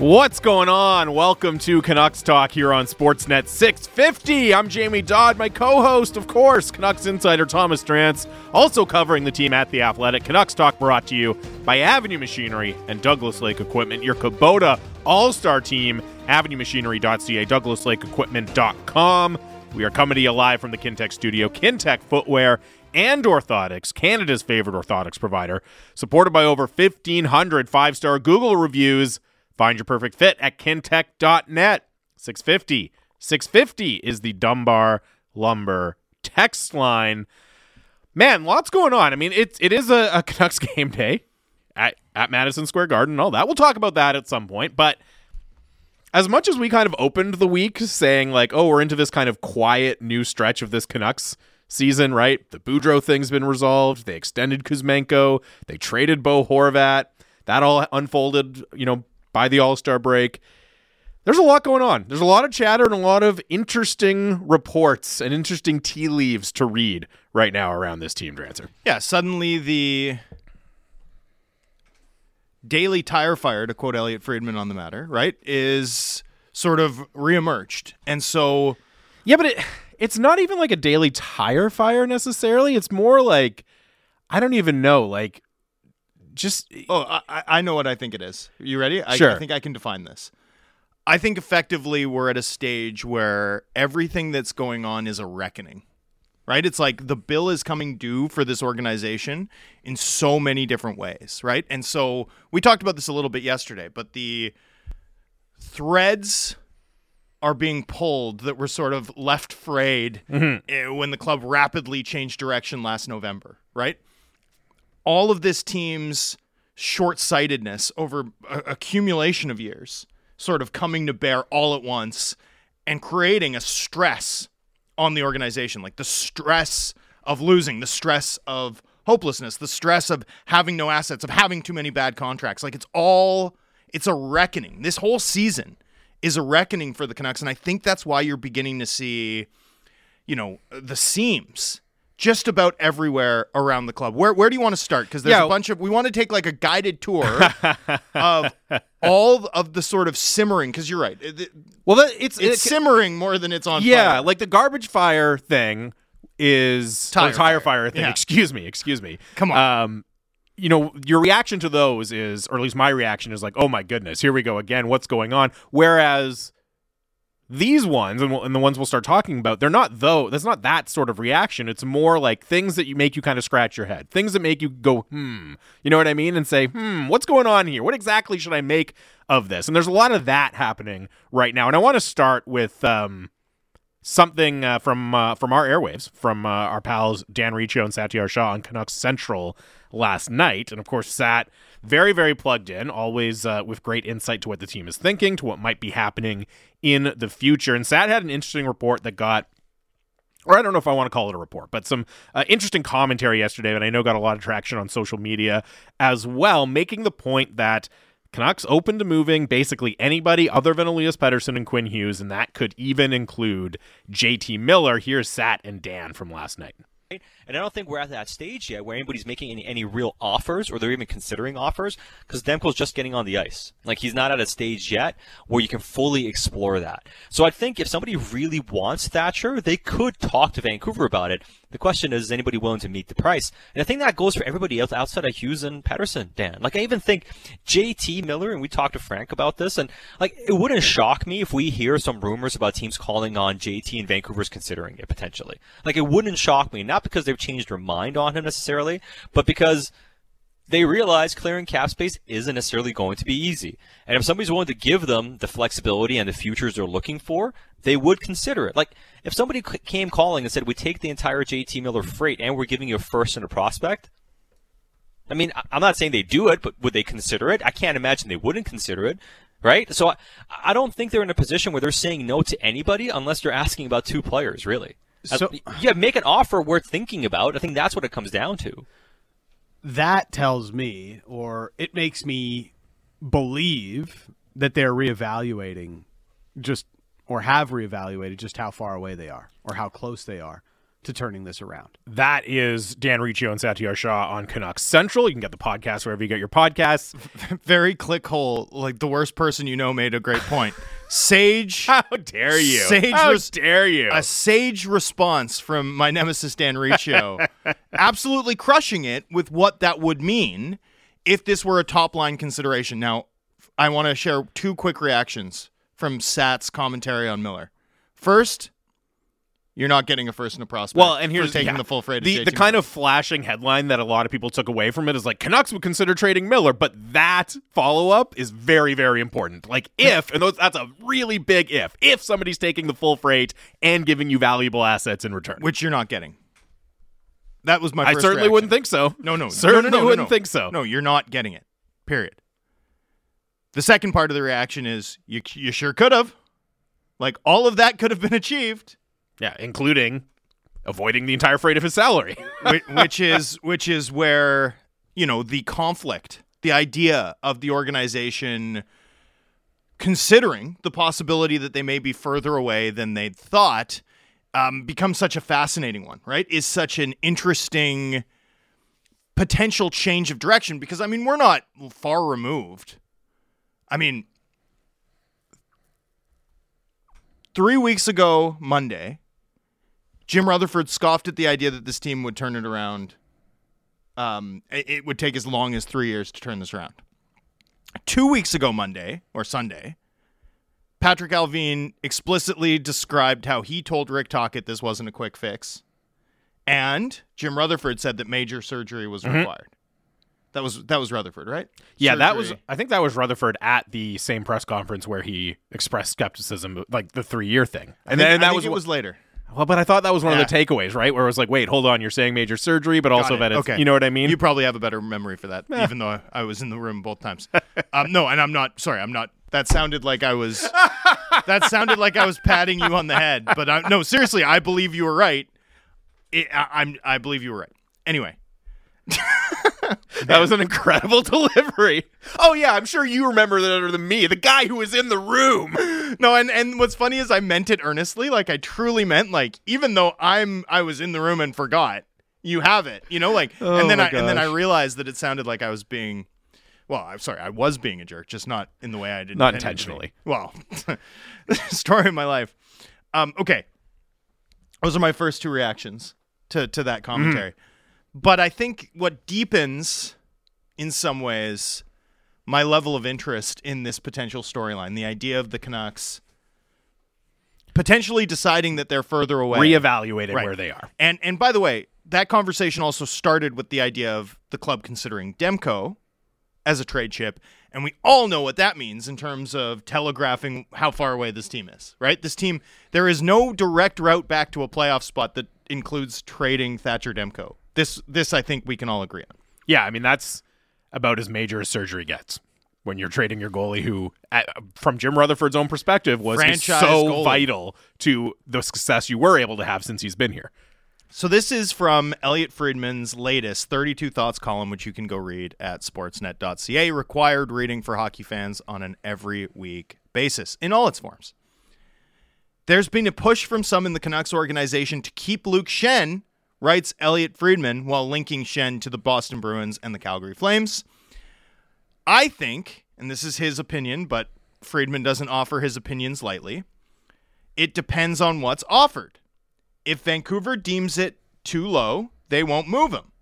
What's going on? Welcome to Canucks Talk here on Sportsnet 650. I'm Jamie Dodd, my co host, of course, Canucks insider Thomas Drance, also covering the team at The Athletic. Canucks Talk brought to you by Avenue Machinery and Douglas Lake Equipment, your Kubota All Star team, avenuemachinery.ca, douglaslakeequipment.com. We are coming to you live from the Kintec studio. Kintec Footwear and Orthotics, Canada's favorite orthotics provider, supported by over 1,500 five star Google reviews. Find your perfect fit at kintec.net. 650. 650 is the Dunbar Lumber text line. Man, lots going on. I mean, it's it is a, a Canucks game day at, at Madison Square Garden and all that. We'll talk about that at some point. But as much as we kind of opened the week saying, like, oh, we're into this kind of quiet new stretch of this Canucks season, right? The Boudreau thing's been resolved. They extended Kuzmenko. They traded Bo Horvat. That all unfolded, you know, by the All Star break. There's a lot going on. There's a lot of chatter and a lot of interesting reports and interesting tea leaves to read right now around this team, Drancer. Yeah, suddenly the daily tire fire, to quote Elliot Friedman on the matter, right, is sort of reemerged. And so. Yeah, but it it's not even like a daily tire fire necessarily. It's more like, I don't even know, like just oh I, I know what i think it is. You ready? I, Sure. I think i can define this. I think effectively we're at a stage where everything that's going on is a reckoning right? It's like the bill is coming due for this organization in so many different ways right? And so we talked about this a little bit yesterday but the threads are being pulled that were sort of left frayed eh, when the club rapidly changed direction last november right all of this team's short-sightedness over accumulation of years sort of coming to bear all at once and creating a stress on the organization like the stress of losing the stress of hopelessness the stress of having no assets of having too many bad contracts. Like it's all it's a reckoning. This whole season is a reckoning for the Canucks and I think that's why you're beginning to see you know the seams just about everywhere around the club. Where where do you want to start? Because there's Yeah. a bunch of we want to take like a guided tour of all of the sort of simmering. Because you're right, it- well, that, it's it's simmering more than it's on. yeah, fire. like the garbage fire thing is Tire tire fire. fire thing. Yeah. Excuse me, excuse me. Come on. Um, you know, your reaction to those is, or at least my reaction is like, oh my goodness, here we go again. What's going on? Whereas these ones and, we'll- and the ones we'll start talking about, they're not though. That's not that sort of reaction. It's more like things that you make you kind of scratch your head, things that make you go, hmm. You know what I mean? And say, hmm, what's going on here? What exactly should I make of this? And there's a lot of that happening right now. And I want to start with. Um, something uh, from uh, from our airwaves from uh, our pals Dan Riccio and Satiar Shah on Canucks Central last night, and of course Sat very very plugged in, always uh, with great insight to what the team is thinking, to what might be happening in the future. And Sat had an interesting report that got. Or I don't know if I want to call it a report, but some uh, interesting commentary yesterday that I know got a lot of traction on social media as well, making the point that Canucks open to moving basically anybody other than Elias Pettersson and Quinn Hughes, and that could even include JT Miller. Here's Sat and Dan from last night. And I don't think we're at that stage yet where anybody's making any, any real offers or they're even considering offers because Demko's just getting on the ice. Like he's not at a stage yet where you can fully explore that. So I think if somebody really wants Thatcher, they could talk to Vancouver about it. The question is, is anybody willing to meet the price? And I think that goes for everybody else outside of Hughes and Pettersson, Dan. Like I even think JT Miller, and we talked to Frank about this, and like it wouldn't shock me if we hear some rumors about teams calling on JT and Vancouver's considering it potentially. Like it wouldn't shock me, not because they've changed their mind on him necessarily, but because they realize clearing cap space isn't necessarily going to be easy. And if somebody's willing to give them the flexibility and the futures they're looking for, they would consider it. Like if somebody came calling and said, "We take the entire JT Miller freight and we're giving you a first and a prospect," I mean, I'm not saying they do it, but would they consider it? I can't imagine they wouldn't consider it, right? So I, I don't think they're in a position where they're saying no to anybody unless they're asking about two players, really. Uh, So- yeah, make an offer worth thinking about. I think that's what it comes down to. that tells me, or it makes me believe that they're reevaluating just, or have reevaluated just how far away they are, or how close they are to turning this around. That is Dan Riccio and Satiar Shah on Canucks Central. You can get the podcast wherever you get your podcasts. Very clickhole. Like the worst person you know made a great point. Sage. How dare you? Sage How res- dare you? a sage response from my nemesis Dan Riccio, absolutely crushing it with what that would mean if this were a top line consideration. Now, I want to share two quick reactions from Sat's commentary on Miller. First, you're not getting a first in a prospect. Well, and here's taking yeah, the full freight. The, the kind of flashing headline that a lot of people took away from it is like Canucks would consider trading Miller, but that follow up is very, very important. Like if, and those, that's a really big if, if somebody's taking the full freight and giving you valuable assets in return. which you're not getting. That was my. I certainly reaction. wouldn't think so. No, no, certainly no, no, no, wouldn't no. think so. No, you're not getting it. Period. The second part of the reaction is you you sure could have. Like all of that could have been achieved, Yeah, including avoiding the entire freight of his salary. which, is which is where, you know, the conflict, the idea of the organization considering the possibility that they may be further away than they'd thought um, becomes such a fascinating one, right? Is such an interesting potential change of direction because I mean we're not far removed. I mean, three weeks ago Monday, Jim Rutherford scoffed at the idea that this team would turn it around. Um, it, it would take as long as three years to turn this around. Two weeks ago Monday or Sunday, Patrik Allvin explicitly described how he told Rick Tocchet this wasn't a quick fix. And Jim Rutherford said that major surgery was required. That was that was Rutherford, right? Yeah, that was. I think that was Rutherford at the same press conference where he expressed skepticism, like the three-year thing, I and think- then I that was it was later. Well, but I thought that was one of the takeaways, right? Where it was like, wait, hold on, you're saying major surgery, but also that it's, okay. you know what I mean? You probably have a better memory for that, even though I, I was in the room both times. um, no, and I'm not. Sorry, I'm not. That sounded like I was. that sounded like I was patting you on the head, but I, no, seriously, I believe you were right. It, I, I'm. I believe you were right. Anyway, that was an incredible delivery. Oh yeah, I'm sure you remember that better than me, the guy who was in the room. no, and and what's funny is I meant it earnestly, like I truly meant, like even though I'm I was in the room and forgot, you have it, you know, like, Oh, and then I and then I realized that it sounded like I was being. Well, I'm sorry, I was being a jerk, just not in the way I did. Not intended to be. intentionally. Well, story of my life. Um, okay, those are my first two reactions to to that commentary. But I think what deepens, in some ways, my level of interest in this potential storyline, the idea of the Canucks potentially deciding that they're further away, Reevaluating Right. where they are. and and by the way, that conversation also started with the idea of the club considering Demko as a trade chip, and we all know what that means in terms of telegraphing how far away this team is. Right? This team, there is no direct route back to a playoff spot that includes trading Thatcher Demko. This this I think we can all agree on. Yeah, I mean that's about as major as surgery gets when you're trading your goalie, who, at, from Jim Rutherford's own perspective, was Franchise so goalie. vital to the success you were able to have since he's been here. So this is from Elliot Friedman's latest 32 Thoughts column, which you can go read at sportsnet.ca. Required reading for hockey fans on an every week basis in all its forms. There's been a push from some in the Canucks organization to keep Luke Schenn, writes Elliot Friedman, while linking Schenn to the Boston Bruins and the Calgary Flames. I think, and this is his opinion, but Friedman doesn't offer his opinions lightly, it depends on what's offered. If Vancouver deems it too low, they won't move him.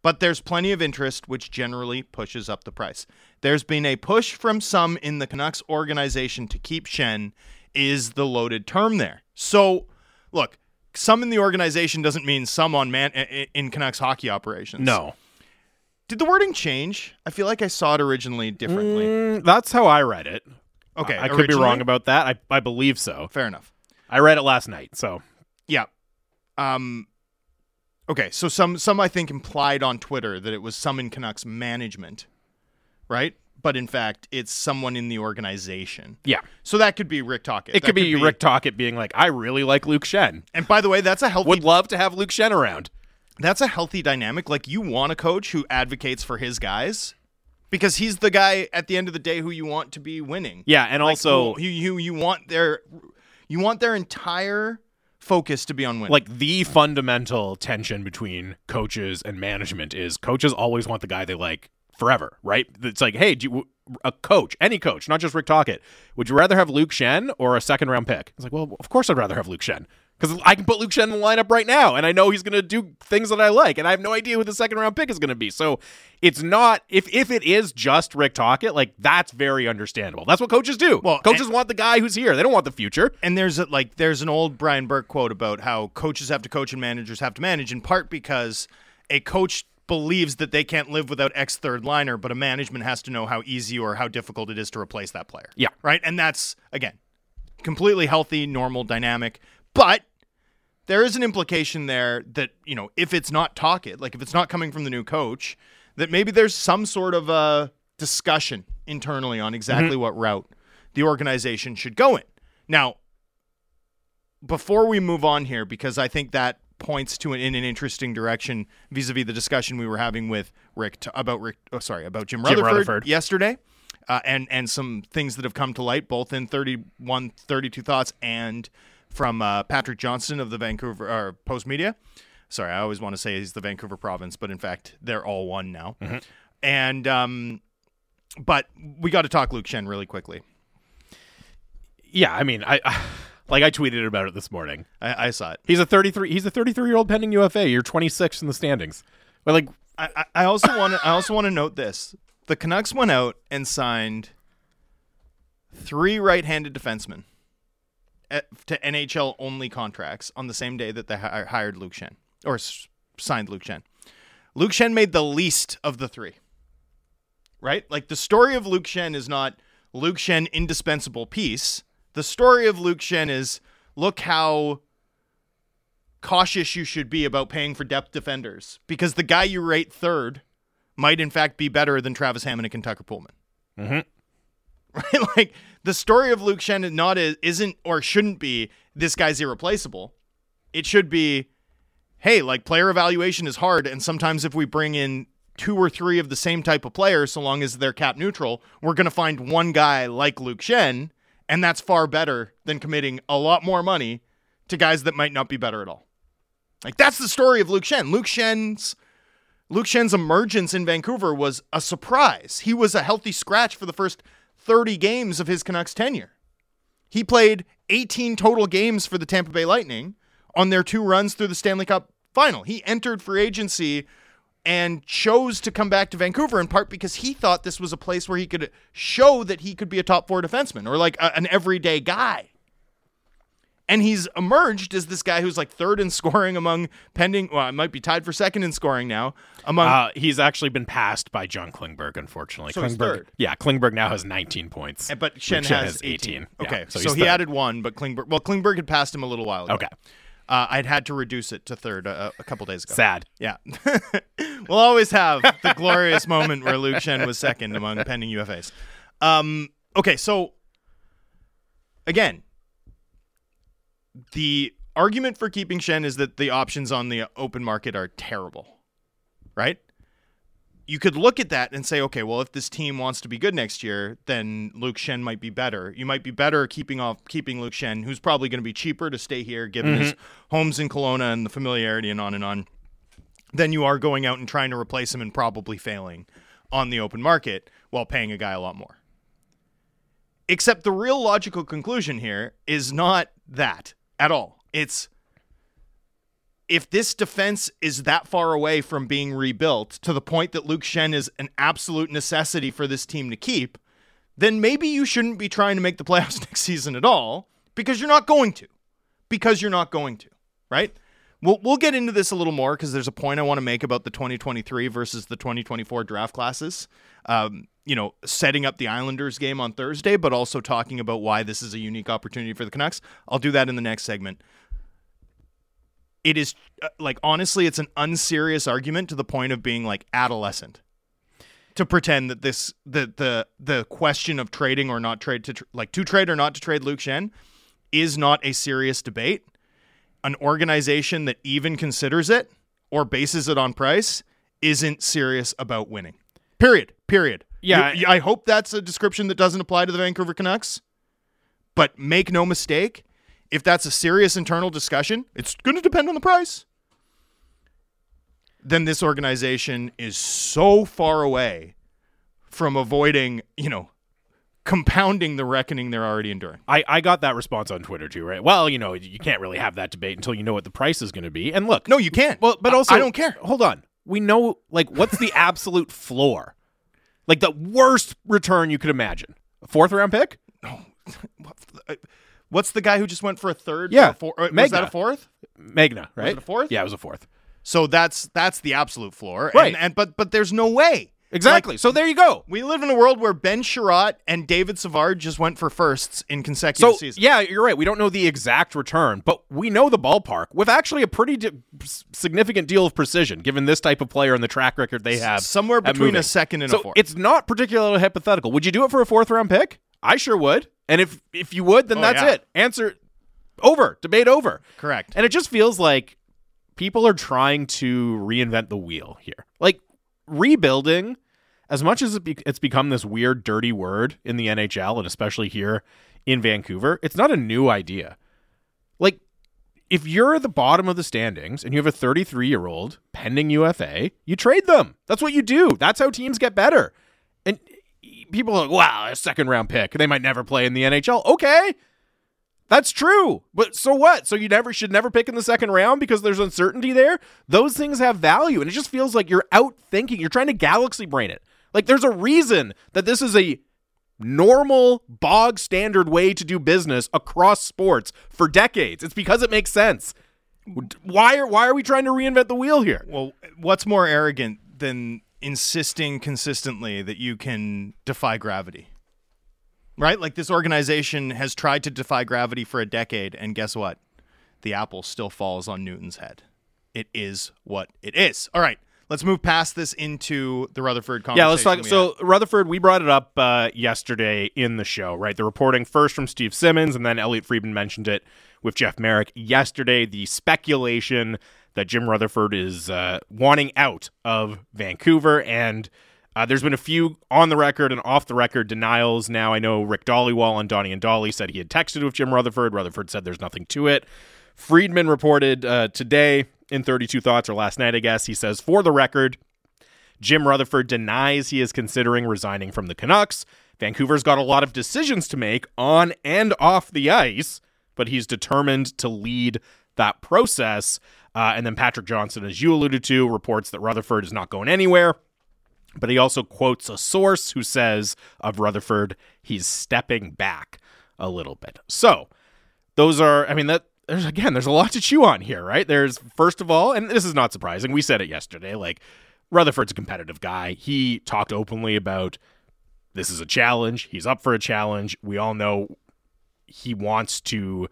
But there's plenty of interest, which generally pushes up the price. There's been a push from some in the Canucks organization to keep Schenn, is the loaded term there. So, look, some in the organization doesn't mean some on man in Canucks hockey operations. No, Did the wording change? I feel like I saw it originally differently. Mm, that's how I read it. Okay, I, I could be wrong about that. I, I believe so. Fair enough. I read it last night, so Yeah. Um okay, so some some I think implied on Twitter that it was some in Canucks management, right? But in fact, it's someone in the organization. yeah, So that could be Rick Tocchet. it That could be, Rick Tocchet being like, "I really like Luke Schenn. And by the way, that's a healthy Would love to have Luke Schenn around." that's a healthy dynamic. Like you want a coach who advocates for his guys because he's the guy at the end of the day who you want to be winning. Yeah, and Like, also who, you you you want their you want their entire focus to be on winning. like the fundamental tension between coaches and management is coaches always want the guy they like forever, right? It's like, hey, do you, a coach, any coach, not just Rick Tocchet, would you rather have Luke Schenn or a second round pick? It's like, well, of course I'd rather have Luke Schenn because I can put Luke Schenn in the lineup right now, and I know he's going to do things that I like, and I have no idea who the second round pick is going to be. So it's not if if it is just Rick Tocchet, like that's very understandable. That's what coaches do. Well, coaches and- want the guy who's here; they don't want the future. and there's a, like there's an old Brian Burke quote about how coaches have to coach and managers have to manage in part because a coach believes that they can't live without X third liner, but a management has to know how easy or how difficult it is to replace that player. Yeah. Right? And that's again completely healthy, normal dynamic. But there is an implication there that, you know, if it's not Tocchet, like if it's not coming from the new coach, that maybe there's some sort of a discussion internally on exactly mm-hmm. what route the organization should go in. Now, before we move on here, because I think that points to an, in an interesting direction vis-a-vis the discussion we were having with Rick t- about Rick. Oh, sorry, about Jim Rutherford, Rutherford. yesterday, uh, and and some things that have come to light, both in 31, 32 thoughts and from uh, Patrick Johnston of the Vancouver or Post Media. Sorry, I always want to say he's the Vancouver province, but in fact, they're all one now. And um, but we got to talk Luke Schenn really quickly. Yeah, I mean, I, like I tweeted about it this morning. I, I saw it. He's a 33. He's a 33 year old pending UFA. You're 26 in the standings. But like, I, also want to I also want to note this: the Canucks went out and signed three right-handed defensemen at, to NHL only contracts on the same day that they hi- hired Luke Schenn or s- signed Luke Schenn. Luke Schenn made the least of the three. Right? Like the story of Luke Schenn is not Luke Schenn indispensable piece. The story of Luke Schenn is look how cautious you should be about paying for depth defenders because the guy you rate third might in fact be better than Travis Hamonic and Kentucker Poolman. Mhm. Right? Like the story of Luke Schenn is not is, isn't or shouldn't be this guy's irreplaceable. It should be, hey, like player evaluation is hard, and sometimes if we bring in two or three of the same type of players, so long as they're cap neutral, we're gonna find one guy like Luke Schenn, and that's far better than committing a lot more money to guys that might not be better at all. Like that's the story of Luke Schenn. Luke Schenn's Luke Schenn's emergence in Vancouver was a surprise. He was a healthy scratch for the first 30 games of his Canucks tenure. He played 18 total games for the Tampa Bay Lightning on their two runs through the Stanley Cup final. He entered free agency and chose to come back to Vancouver in part because he thought this was a place where he could show that he could be a top four defenseman or like a- an everyday guy and he's emerged as this guy who's like third in scoring among pending. Well, I might be tied for second in scoring now among. uh, he's actually been passed by John Klingberg, unfortunately. So Klingberg, third. yeah, Klingberg now has 19 points. but Schenn, Schenn has, has 18. 18. Yeah, Okay, so so, he third. added one, but Klingberg. Well, Klingberg had passed him a little while ago. Okay. Uh, I'd had to reduce it to third uh, a couple days ago. Sad. Yeah, we'll always have the glorious moment where Luke Schenn was second among pending UFAs. Um, okay, so again, the argument for keeping Schenn is that the options on the open market are terrible, right? You could look at that and say, okay, well, if this team wants to be good next year, then Luke Schenn might be better. You might be better keeping off keeping Luke Schenn, who's probably going to be cheaper to stay here, given his mm-hmm. homes in Kelowna and the familiarity and on and on than you are going out and trying to replace him and probably failing on the open market while paying a guy a lot more. Except the real logical conclusion here is not that at all. It's if this defense is that far away from being rebuilt to the point that Luke Schenn is an absolute necessity for this team to keep, then maybe you shouldn't be trying to make the playoffs next season at all because you're not going to. Because you're not going to, right? We'll, we'll get into this a little more because there's a point I want to make about the 2023 versus the 2024 draft classes. Um, you know, setting up the Islanders game on Thursday, but also talking about why this is a unique opportunity for the Canucks. I'll do that in the next segment. It is uh, like honestly, it's an unserious argument to the point of being like adolescent to pretend that this the the the question of trading or not trade to tr- like to trade or not to trade Luke Schenn is not a serious debate an organization that even considers it or bases it on price isn't serious about winning. Period. Period. Yeah. You- I hope that's a description that doesn't apply to the Vancouver Canucks. But make no mistake, if that's a serious internal discussion, it's going to depend on the price. Then this organization is so far away from avoiding, you know, compounding the reckoning they're already enduring. I, I got that response on Twitter too, right? Well, you know, you can't really have that debate until you know what the price is going to be. And look, No, you can't. well, but also, I don't care. Hold on, we know like what's the absolute floor, like the worst return you could imagine. A fourth round pick? What's the guy who just went for a third? Yeah, four, uh, was Megna. that a fourth? Megna, right? it a fourth? Yeah, it was a fourth. So that's that's the absolute floor, Right. And, and but but there's no way. Exactly. so there you go. We live in a world where Ben Chiarot and David Savard just went for firsts in consecutive So seasons. yeah, you're right. We don't know the exact return, but we know the ballpark with actually a pretty di- significant deal of precision, given this type of player and the track record they have. somewhere at between a second and so a fourth. It's not particularly hypothetical. Would you do it for a fourth round pick? I sure would. And if if you would, then Oh, that's yeah. it. Answer over. Debate over. Correct. And it just feels like people are trying to reinvent the wheel here. Like rebuilding, as much as it be- it's become this weird, dirty word in the NHL and especially here in Vancouver, it's not a new idea. Like, if you're at the bottom of the standings and you have a 33 year old pending UFA, you trade them. That's what you do. That's how teams get better. People are like, wow, a second round pick. They might never play in the NHL. Okay. That's true. But so what? So you never should never pick in the second round because there's uncertainty there? Those things have value. And it just feels like you're out thinking. You're trying to galaxy brain it. Like there's a reason that this is a normal, bog standard way to do business across sports for decades. It's because it makes sense. Why are why are we trying to reinvent the wheel here? Well, what's more arrogant than insisting consistently that you can defy gravity? Right? Like this organization has tried to defy gravity for a decade, and guess what? The apple still falls on Newton's head. It is what it is. All right. Let's move past this into the Rutherford conversation. Yeah, let's talk. So had. Rutherford, we brought it up uh, yesterday in the show, right? The reporting first from Steve Simmons, and then Elliot Friedman mentioned it with Jeff Marek yesterday. The speculation that Jim Rutherford is uh, wanting out of Vancouver, and uh, there's been a few on the record and off the record denials. Now I know Rick Dhaliwal on Donnie and Dolly said he had texted with Jim Rutherford. Rutherford said there's nothing to it. Friedman reported uh, today in 32 Thoughts, or last night, I guess. He says, for the record, Jim Rutherford denies he is considering resigning from the Canucks. Vancouver's got a lot of decisions to make on and off the ice, but he's determined to lead that process. Uh, and then Patrick Johnston, as you alluded to, reports that Rutherford is not going anywhere. But he also quotes a source who says of Rutherford, he's stepping back a little bit. So, those are i mean that there's again there's a lot to chew on here right there's first of all and this is not surprising we said it yesterday like rutherford's a competitive guy he talked openly about this is a challenge he's up for a challenge we all know he wants to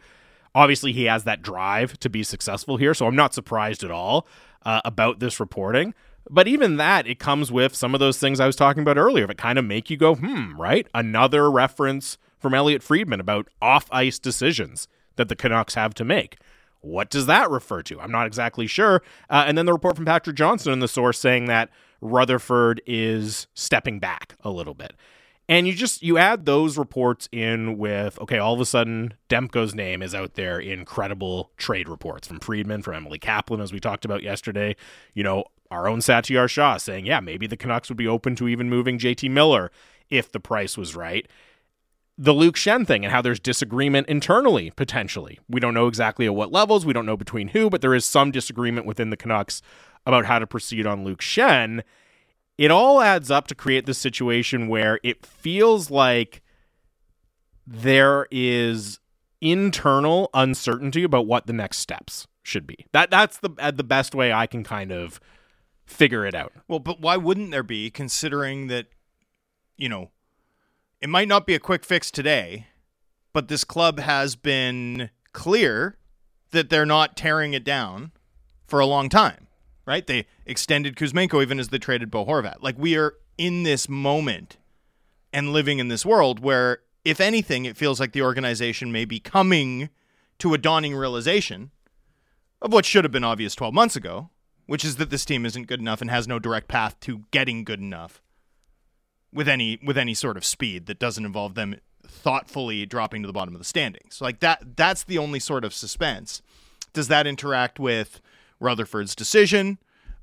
obviously he has that drive to be successful here so i'm not surprised at all uh, about this reporting. But even that it comes with some of those things i was talking about earlier that kind of make you go hmm right? Another reference from elliot friedman about off-ice decisions that the canucks have to make. What does that refer to? I'm not exactly sure. Uh, and then the report from patrick johnston and the source saying that rutherford is stepping back a little bit and you just you add those reports in with okay, all of a sudden Demko's name is out there in credible trade reports from Friedman, from Emily Kaplan, as we talked about yesterday. You know, our own Satiar Shah saying, yeah, maybe the Canucks would be open to even moving JT Miller if the price was right. The Luke Schenn thing and how there's disagreement internally, potentially. We don't know exactly at what levels, we don't know between who, but there is some disagreement within the Canucks about how to proceed on Luke Schenn it all adds up to create this situation where it feels like there is internal uncertainty about what the next steps should be. That that's the uh, the best way I can kind of figure it out. Well, but why wouldn't there be, considering that, you know, it might not be a quick fix today, but this club has been clear that they're not tearing it down for a long time, right? They extended Kuzmenko even as they traded Bo Horvat. Like, we are in this moment and living in this world where, if anything, it feels like the organization may be coming to a dawning realization of what should have been obvious 12 months ago, which is that this team isn't good enough and has no direct path to getting good enough with any with any sort of speed that doesn't involve them thoughtfully dropping to the bottom of the standings. Like that that's the only sort of suspense. Does that interact with Rutherford's decision?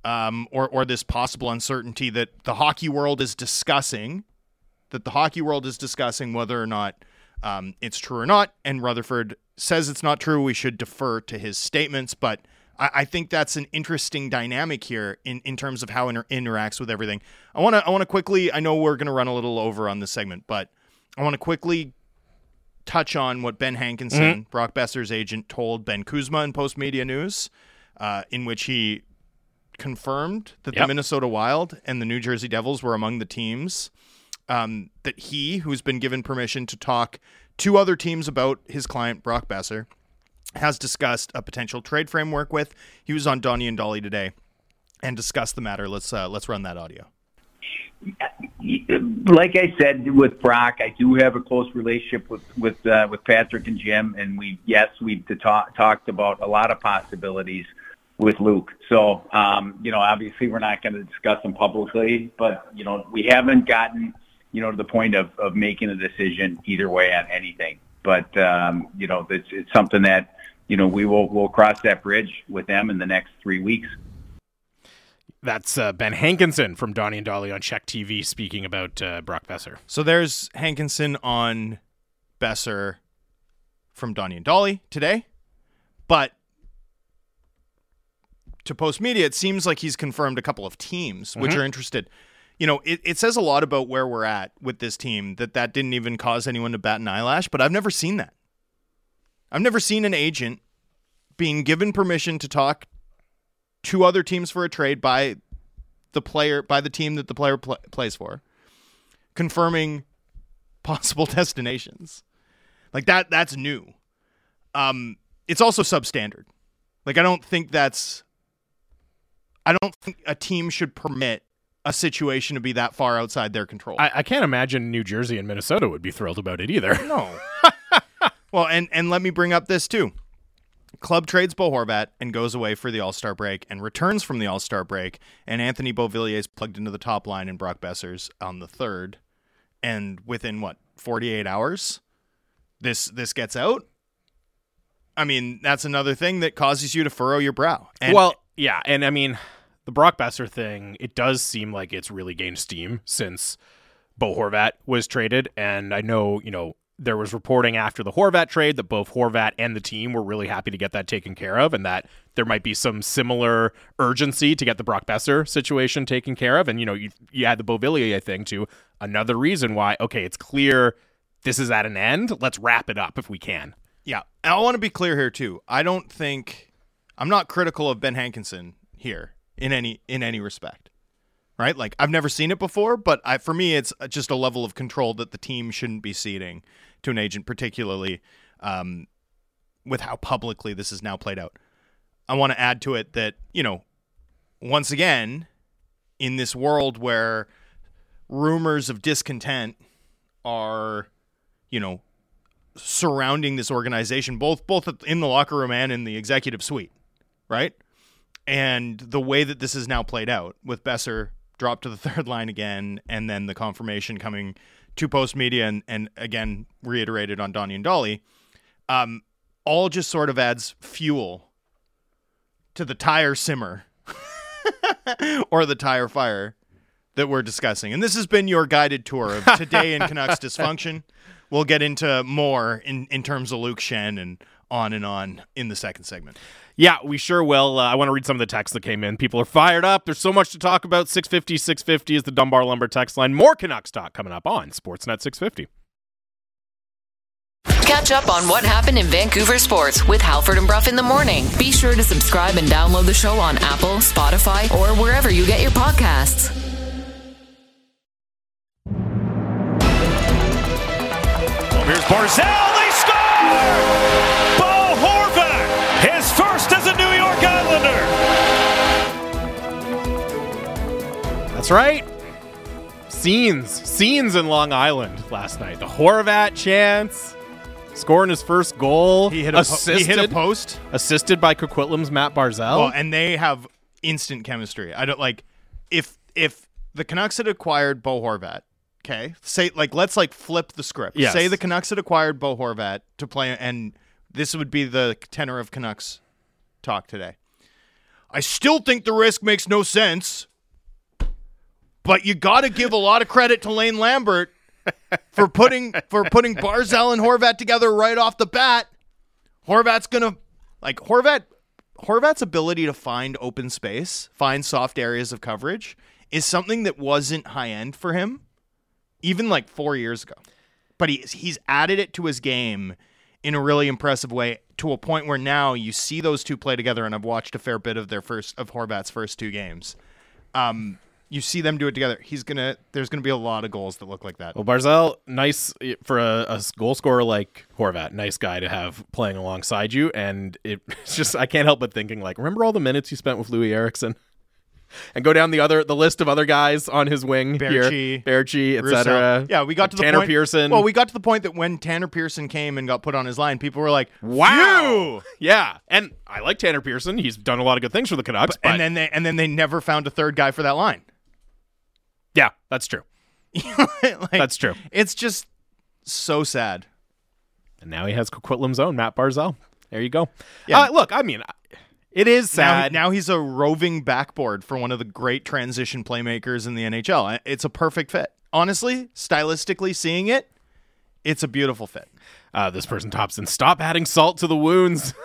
Um, or or this possible uncertainty that the hockey world is discussing, that the hockey world is discussing whether or not um, it's true or not, and Rutherford says it's not true. We should defer to his statements, but I, I think that's an interesting dynamic here in, in terms of how it inter- interacts with everything. I want to I want to quickly. I know we're going to run a little over on this segment, but I want to quickly touch on what Ben Hankinson, Mm-hmm. Brock Boeser's agent, told Ben Kuzma in Post Media News, uh, in which he confirmed that the Minnesota Wild and the New Jersey Devils were among the teams um, that he, who's been given permission to talk to other teams about his client Brock Boeser, has discussed a potential trade framework with. He was on Donnie and Dolly today and discussed the matter. Let's uh, let's run that audio. like I said with Brock, I do have a close relationship with with uh, with Patrick and Jim, and we yes we've to talk, talked about a lot of possibilities with Luke. So um, you know, obviously we're not going to discuss them publicly, but you know we haven't gotten you know to the point of of making a decision either way on anything. But um, you know, it's it's something that you know we will we'll cross that bridge with them in the next three weeks. That's uh, Ben Hankinson from Donnie and Dolly on CHEK TV speaking about uh, Brock Boeser. So there's Hankinson on Boeser from Donnie and Dolly today, but to Post Media, it seems like he's confirmed a couple of teams which are interested. You know, it, it says a lot about where we're at with this team that that didn't even cause anyone to bat an eyelash, but I've never seen that. I've never seen an agent being given permission to talk to other teams for a trade by the player by the team that the player pl- plays for confirming possible destinations. Like that that's new. Um it's also substandard. Like I don't think that's I don't think a team should permit a situation to be that far outside their control. I, I can't imagine New Jersey and Minnesota would be thrilled about it either. no. well, and and let me bring up this too. Club trades Bo Horvat and goes away for the All Star break and returns from the All Star break. And Anthony Beauvillier plugged into the top line and Brock Boeser's on the third. And within what forty eight hours, this this gets out. I mean, that's another thing that causes you to furrow your brow. And well, yeah, and I mean, the Brock Boeser thing, it does seem like it's really gained steam since Bo Horvat was traded. And I know, you know, there was reporting after the Horvat trade that both Horvat and the team were really happy to get that taken care of and that there might be some similar urgency to get the Brock Boeser situation taken care of. And, you know, you, you add the Beauvillier thing to another reason why, okay, it's clear this is at an end. Let's wrap it up if we can. Yeah. And I want to be clear here too. I don't think I'm not critical of Ben Hankinson here in any in any respect. Right? Like I've never seen it before, but I, for me it's just a level of control that the team shouldn't be ceding to an agent particularly um, with how publicly this is now played out. I want to add to it that, you know, once again, in this world where rumors of discontent are, you know, surrounding this organization, both both in the locker room and in the executive suite, right? And the way that this is now played out with Boeser dropped to the third line again, and then the confirmation coming to post media and, and again reiterated on Donnie and Dolly, um, all just sort of adds fuel to the tire simmer or the tire fire that we're discussing. And this has been your guided tour of today in Canucks dysfunction. We'll get into more in, in terms of Luke Schenn and on and on in the second segment. Yeah, we sure will. Uh, I want to read some of the texts that came in. People are fired up. There's so much to talk about. 650 650 is the Dunbar Lumber text line. More Canucks talk coming up on Sportsnet 650. Catch up on what happened in Vancouver sports with Halford and Brough in the morning. Be sure to subscribe and download the show on Apple, Spotify, or wherever you get your podcasts. Here's Barzal. They score! York That's right. Scenes. Scenes in Long Island last night. The Horvat chance. Scoring his first goal. He hit a, po- he hit a post. assisted by Coquitlam's Matt Barzal. Well, and they have instant chemistry. I don't like if if the Canucks had acquired Bo Horvat, Okay, say like let's like flip the script. Yes. Say the Canucks had acquired Bo Horvat to play, and this would be the tenor of Canucks talk today. I still think the risk makes no sense, but you got to give a lot of credit to Lane Lambert for putting for putting Barzal and Horvat together right off the bat. Horvat's gonna like Horvat. Horvat's ability to find open space, find soft areas of coverage, is something that wasn't high end for him even like four years ago. But he, he's added it to his game in a really impressive way to a point where now you see those two play together, and I've watched a fair bit of their first of Horvat's first two games. Um, you see them do it together. He's gonna. There's gonna be a lot of goals that look like that. Well, Barzal, nice for a, a goal scorer like Horvat. Nice guy to have playing alongside you, and it, it's just I can't help but thinking like, remember all the minutes you spent with Loui Eriksson, and go down the other the list of other guys on his wing here, Berchi, Berchi, etc. Yeah, we got to the Tanner point, Pearson. Well, we got to the point that when Tanner Pearson came and got put on his line, people were like, wow, yeah, and I like Tanner Pearson. He's done a lot of good things for the Canucks, but, and then they and then they never found a third guy for that line. yeah, that's true. Like, That's true. It's just so sad. And now he has Coquitlam's own Matt Barzal. There you go. Yeah. Uh, look, I mean, it is Now, sad. now he's a roving backboard for one of the great transition playmakers in the NHL. It's a perfect fit. Honestly, stylistically seeing it, it's a beautiful fit. Uh, this person tops in. Stop adding salt to the wounds.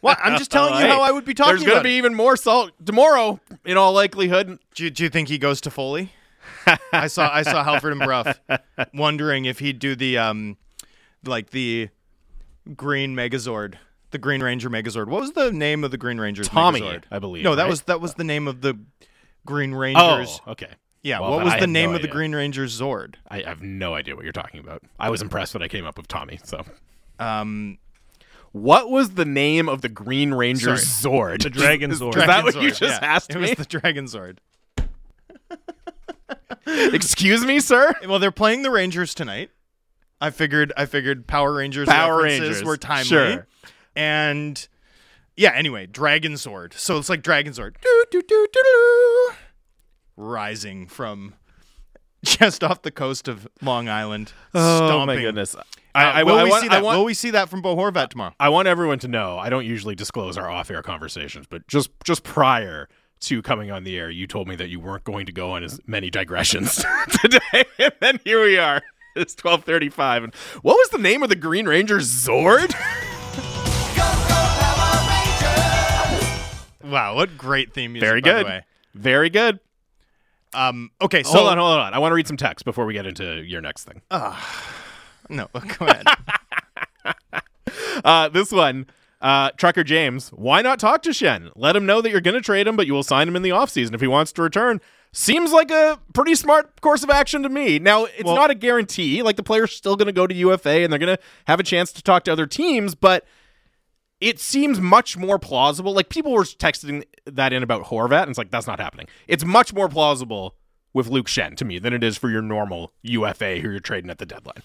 Well, I'm just telling you Hey, how I would be talking There's going to about be it. even more salt tomorrow, in all likelihood. Do you, do you think he goes to Foley? I saw I saw Halford and Brough wondering if he'd do the um like the Green Megazord, the Green Ranger Megazord. What was the name of the Green Ranger's Tommy, Megazord? I believe, No, that right? was that was the name of the Green Rangers. Oh, Rangers. okay. Yeah, Well, what was I the name no of the. Green Ranger's Zord? I have no idea what you're talking about. I was impressed when I came up with Tommy. So, Um, what was the name of the Green Ranger's Zord? The Dragon Zord. Is that what you just yeah. asked It me? was the Dragon Zord. Excuse me, sir. Well, they're playing the Rangers tonight. I figured I figured Power Rangers Power Rangers, were timely. sure. And yeah, anyway, Dragon Sword. So it's like Dragon Sword. Doo. Rising from just off the coast of Long Island. Oh stomping. my goodness. Uh, I, I, will I we want, see that? want- will we see that from Bo Horvat tomorrow? I want everyone to know I don't usually disclose our off-air conversations, but just just prior to coming on the air, you told me that you weren't going to go on as many digressions today, and then here we are. It's twelve thirty-five, and what was the name of the Green Ranger Zord? Wow, what great theme music! Very by the good, way. very good. Um, okay, so hold on, hold on. I want to read some text before we get into your next thing. no, go ahead. Uh, this one, uh, Trucker James, why not talk to Schenn? Let him know that you're going to trade him, but you will sign him in the offseason if he wants to return. Seems like a pretty smart course of action to me. Now, it's Well- not a guarantee. Like, the player's still going to go to UFA and they're going to have a chance to talk to other teams, but it seems much more plausible. Like, people were texting that in about Horvat, and it's like, that's not happening. It's much more plausible with Luke Schenn to me than it is for your normal UFA who you're trading at the deadline.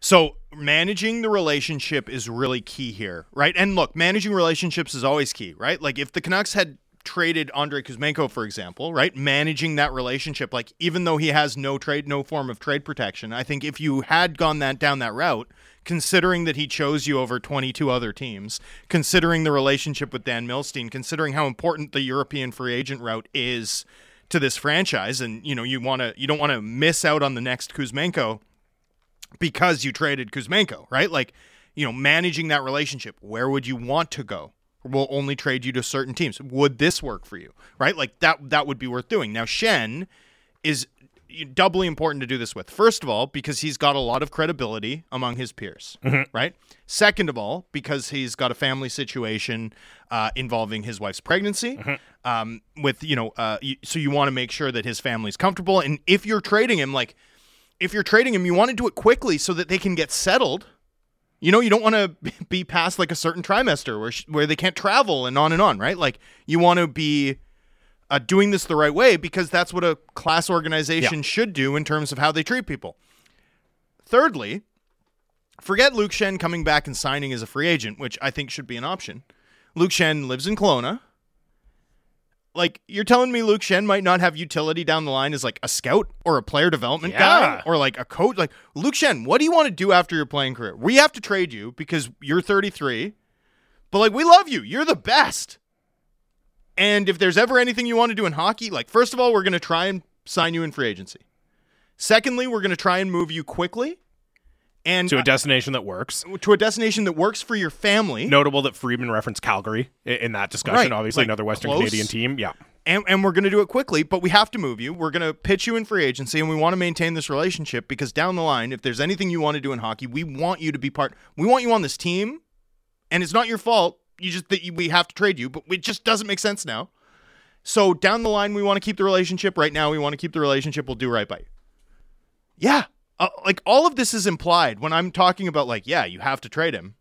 So managing the relationship is really key here, right? And look, managing relationships is always key, right? Like if the Canucks had traded Andrei Kuzmenko, for example, right? Managing that relationship, like even though he has no trade, no form of trade protection, I think if you had gone that down that route, considering that he chose you over 22 other teams, considering the relationship with Dan Milstein, considering how important the European free agent route is to this franchise, and you know you want to you don't want to miss out on the next Kuzmenko because you traded Kuzmenko, right? Like, you know, managing that relationship. Where would you want to go? We'll only trade you to certain teams. Would this work for you? Right? Like that that would be worth doing. Now Schenn is doubly important to do this with. First of all, because he's got a lot of credibility among his peers, right? Second of all, because he's got a family situation uh, involving his wife's pregnancy. Um, with you know, uh, you, so you want to make sure that his family's comfortable. And if you're trading him, like if you're trading him, you want to do it quickly so that they can get settled. You know, you don't want to be past like a certain trimester where sh- where they can't travel and on and on, right? Like you want to be uh, doing this the right way because that's what a class organization should do in terms of how they treat people. Thirdly, forget Luke Schenn coming back and signing as a free agent, which I think should be an option. Luke Schenn lives in Kelowna. Like you're telling me Luke Schenn might not have utility down the line as like a scout or a player development Yeah. guy or like a coach. Like Luke Schenn, what do you want to do after your playing career? We have to trade you because you're 33, but like we love you. You're the best. And if there's ever anything you want to do in hockey, like first of all, we're going to try and sign you in free agency. Secondly, we're going to try and move you quickly and to a destination that works. to a destination that works for your family. Notable that Friedman referenced Calgary in that discussion. Right, Obviously, like another Western close. Canadian team. Yeah. and, and we're going to do it quickly, but we have to move you. We're going to pitch you in free agency, and we want to maintain this relationship because down the line, if there's anything you want to do in hockey, we want you to be part. We want you on this team, and it's not your fault. You just that you, we have to trade you, but it just doesn't make sense now. So down the line, we want to keep the relationship. Right now, we want to keep the relationship. We'll do right by you. Yeah, uh, like all of this is implied when I'm talking about like, yeah, you have to trade him.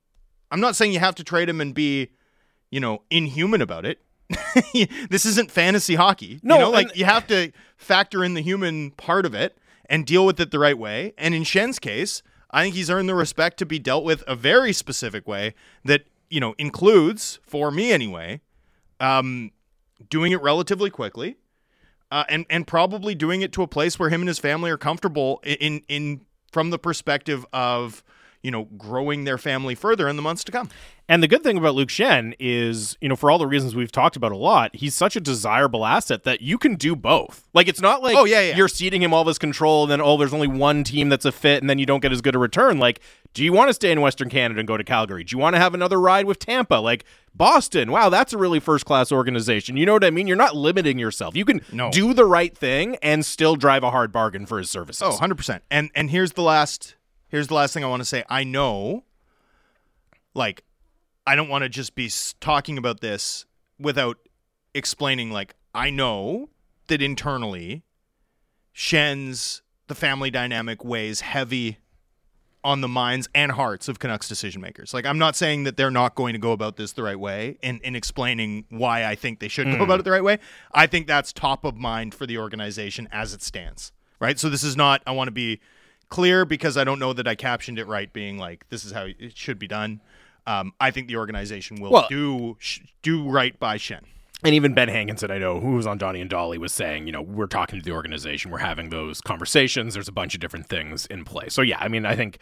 I'm not saying you have to trade him and be, you know, inhuman about it. this isn't fantasy hockey. No, you know, like and- you have to factor in the human part of it and deal with it the right way. And in Schenn's case, I think he's earned the respect to be dealt with a very specific way that you know includes, for me anyway, um, doing it relatively quickly, uh, and and probably doing it to a place where him and his family are comfortable in in, in from the perspective of you know growing their family further in the months to come. And the good thing about Luke Schenn is, you know, for all the reasons we've talked about a lot, he's such a desirable asset that you can do both. Like it's not like Oh, yeah, yeah. you're ceding him all this control and then oh, there's only one team that's a fit and then you don't get as good a return. Like, do you want to stay in Western Canada and go to Calgary? Do you want to have another ride with Tampa? Like Boston, wow, that's a really first class organization. You know what I mean? You're not limiting yourself. You can No. do the right thing and still drive a hard bargain for his services. Oh, 100%. And and here's the last here's the last thing I want to say. I know like I don't want to just be talking about this without explaining like I know that internally Schenn's the family dynamic weighs heavy on the minds and hearts of Canucks decision makers. Like I'm not saying that they're not going to go about this the right way and in explaining why I think they should go about hmm. it the right way. I think that's top of mind for the organization as it stands. Right? So this is not I want to be clear because I don't know that I captioned it right being like this is how it should be done. Um, I think the organization will Well- do sh- do right by Schenn. And even Ben Hankinson, I know, who was on Donnie and Dolly, was saying, you know, we're talking to the organization, we're having those conversations. There's a bunch of different things in play. So, yeah, I mean, I think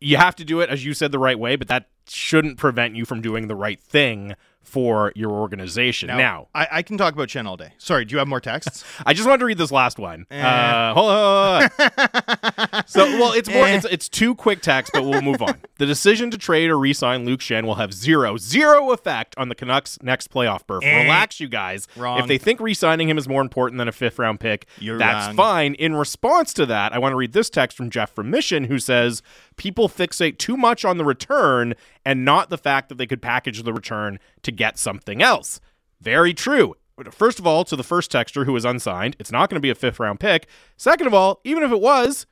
you have to do it, as you said, the right way, but that shouldn't prevent you from doing the right thing for your organization. Now, I, I can talk about Schenn all day. Sorry, do you have more texts? I just wanted to read this last one. Eh. Uh, hold on. so, well, it's more. It's, it's two quick texts, but we'll move on. The decision to trade or re-sign Luke Schenn will have zero, zero effect on the Canucks' next playoff berth. Eh. Relax, you guys. Wrong. If they think re-signing him is more important than a fifth-round pick, You're that's wrong. fine. In response to that, I want to read this text from Jeff from Mission, who says people fixate too much on the return and not the fact that they could package the return to get something else. Very true. First of all, to the first texter who is unsigned, it's not going to be a fifth round pick. Second of all, even if it was,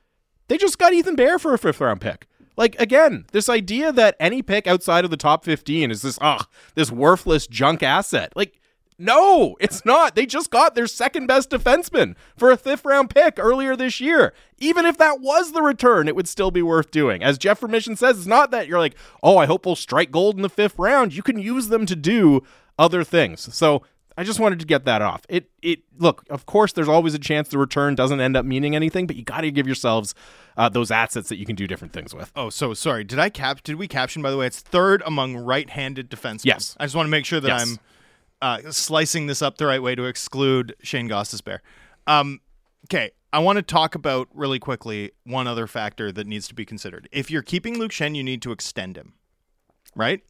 they just got Ethan Bear for a fifth round pick. Like again, this idea that any pick outside of the top 15 is this ugh, this worthless junk asset. Like no, it's not. They just got their second best defenseman for a fifth round pick earlier this year. Even if that was the return, it would still be worth doing. As Jeff Remission says, it's not that you're like, oh, I hope we'll strike gold in the fifth round. You can use them to do other things. So I just wanted to get that off. It it look, of course, there's always a chance the return doesn't end up meaning anything, but you got to give yourselves uh, those assets that you can do different things with. Oh, so sorry. Did I cap? Did we caption? By the way, it's third among right-handed defensemen. Yes. I just want to make sure that Yes. I'm uh, slicing this up the right way to exclude Shane Gostisbehere. Um, okay, I want to talk about really quickly one other factor that needs to be considered. If you're keeping Luke Schenn, you need to extend him, right?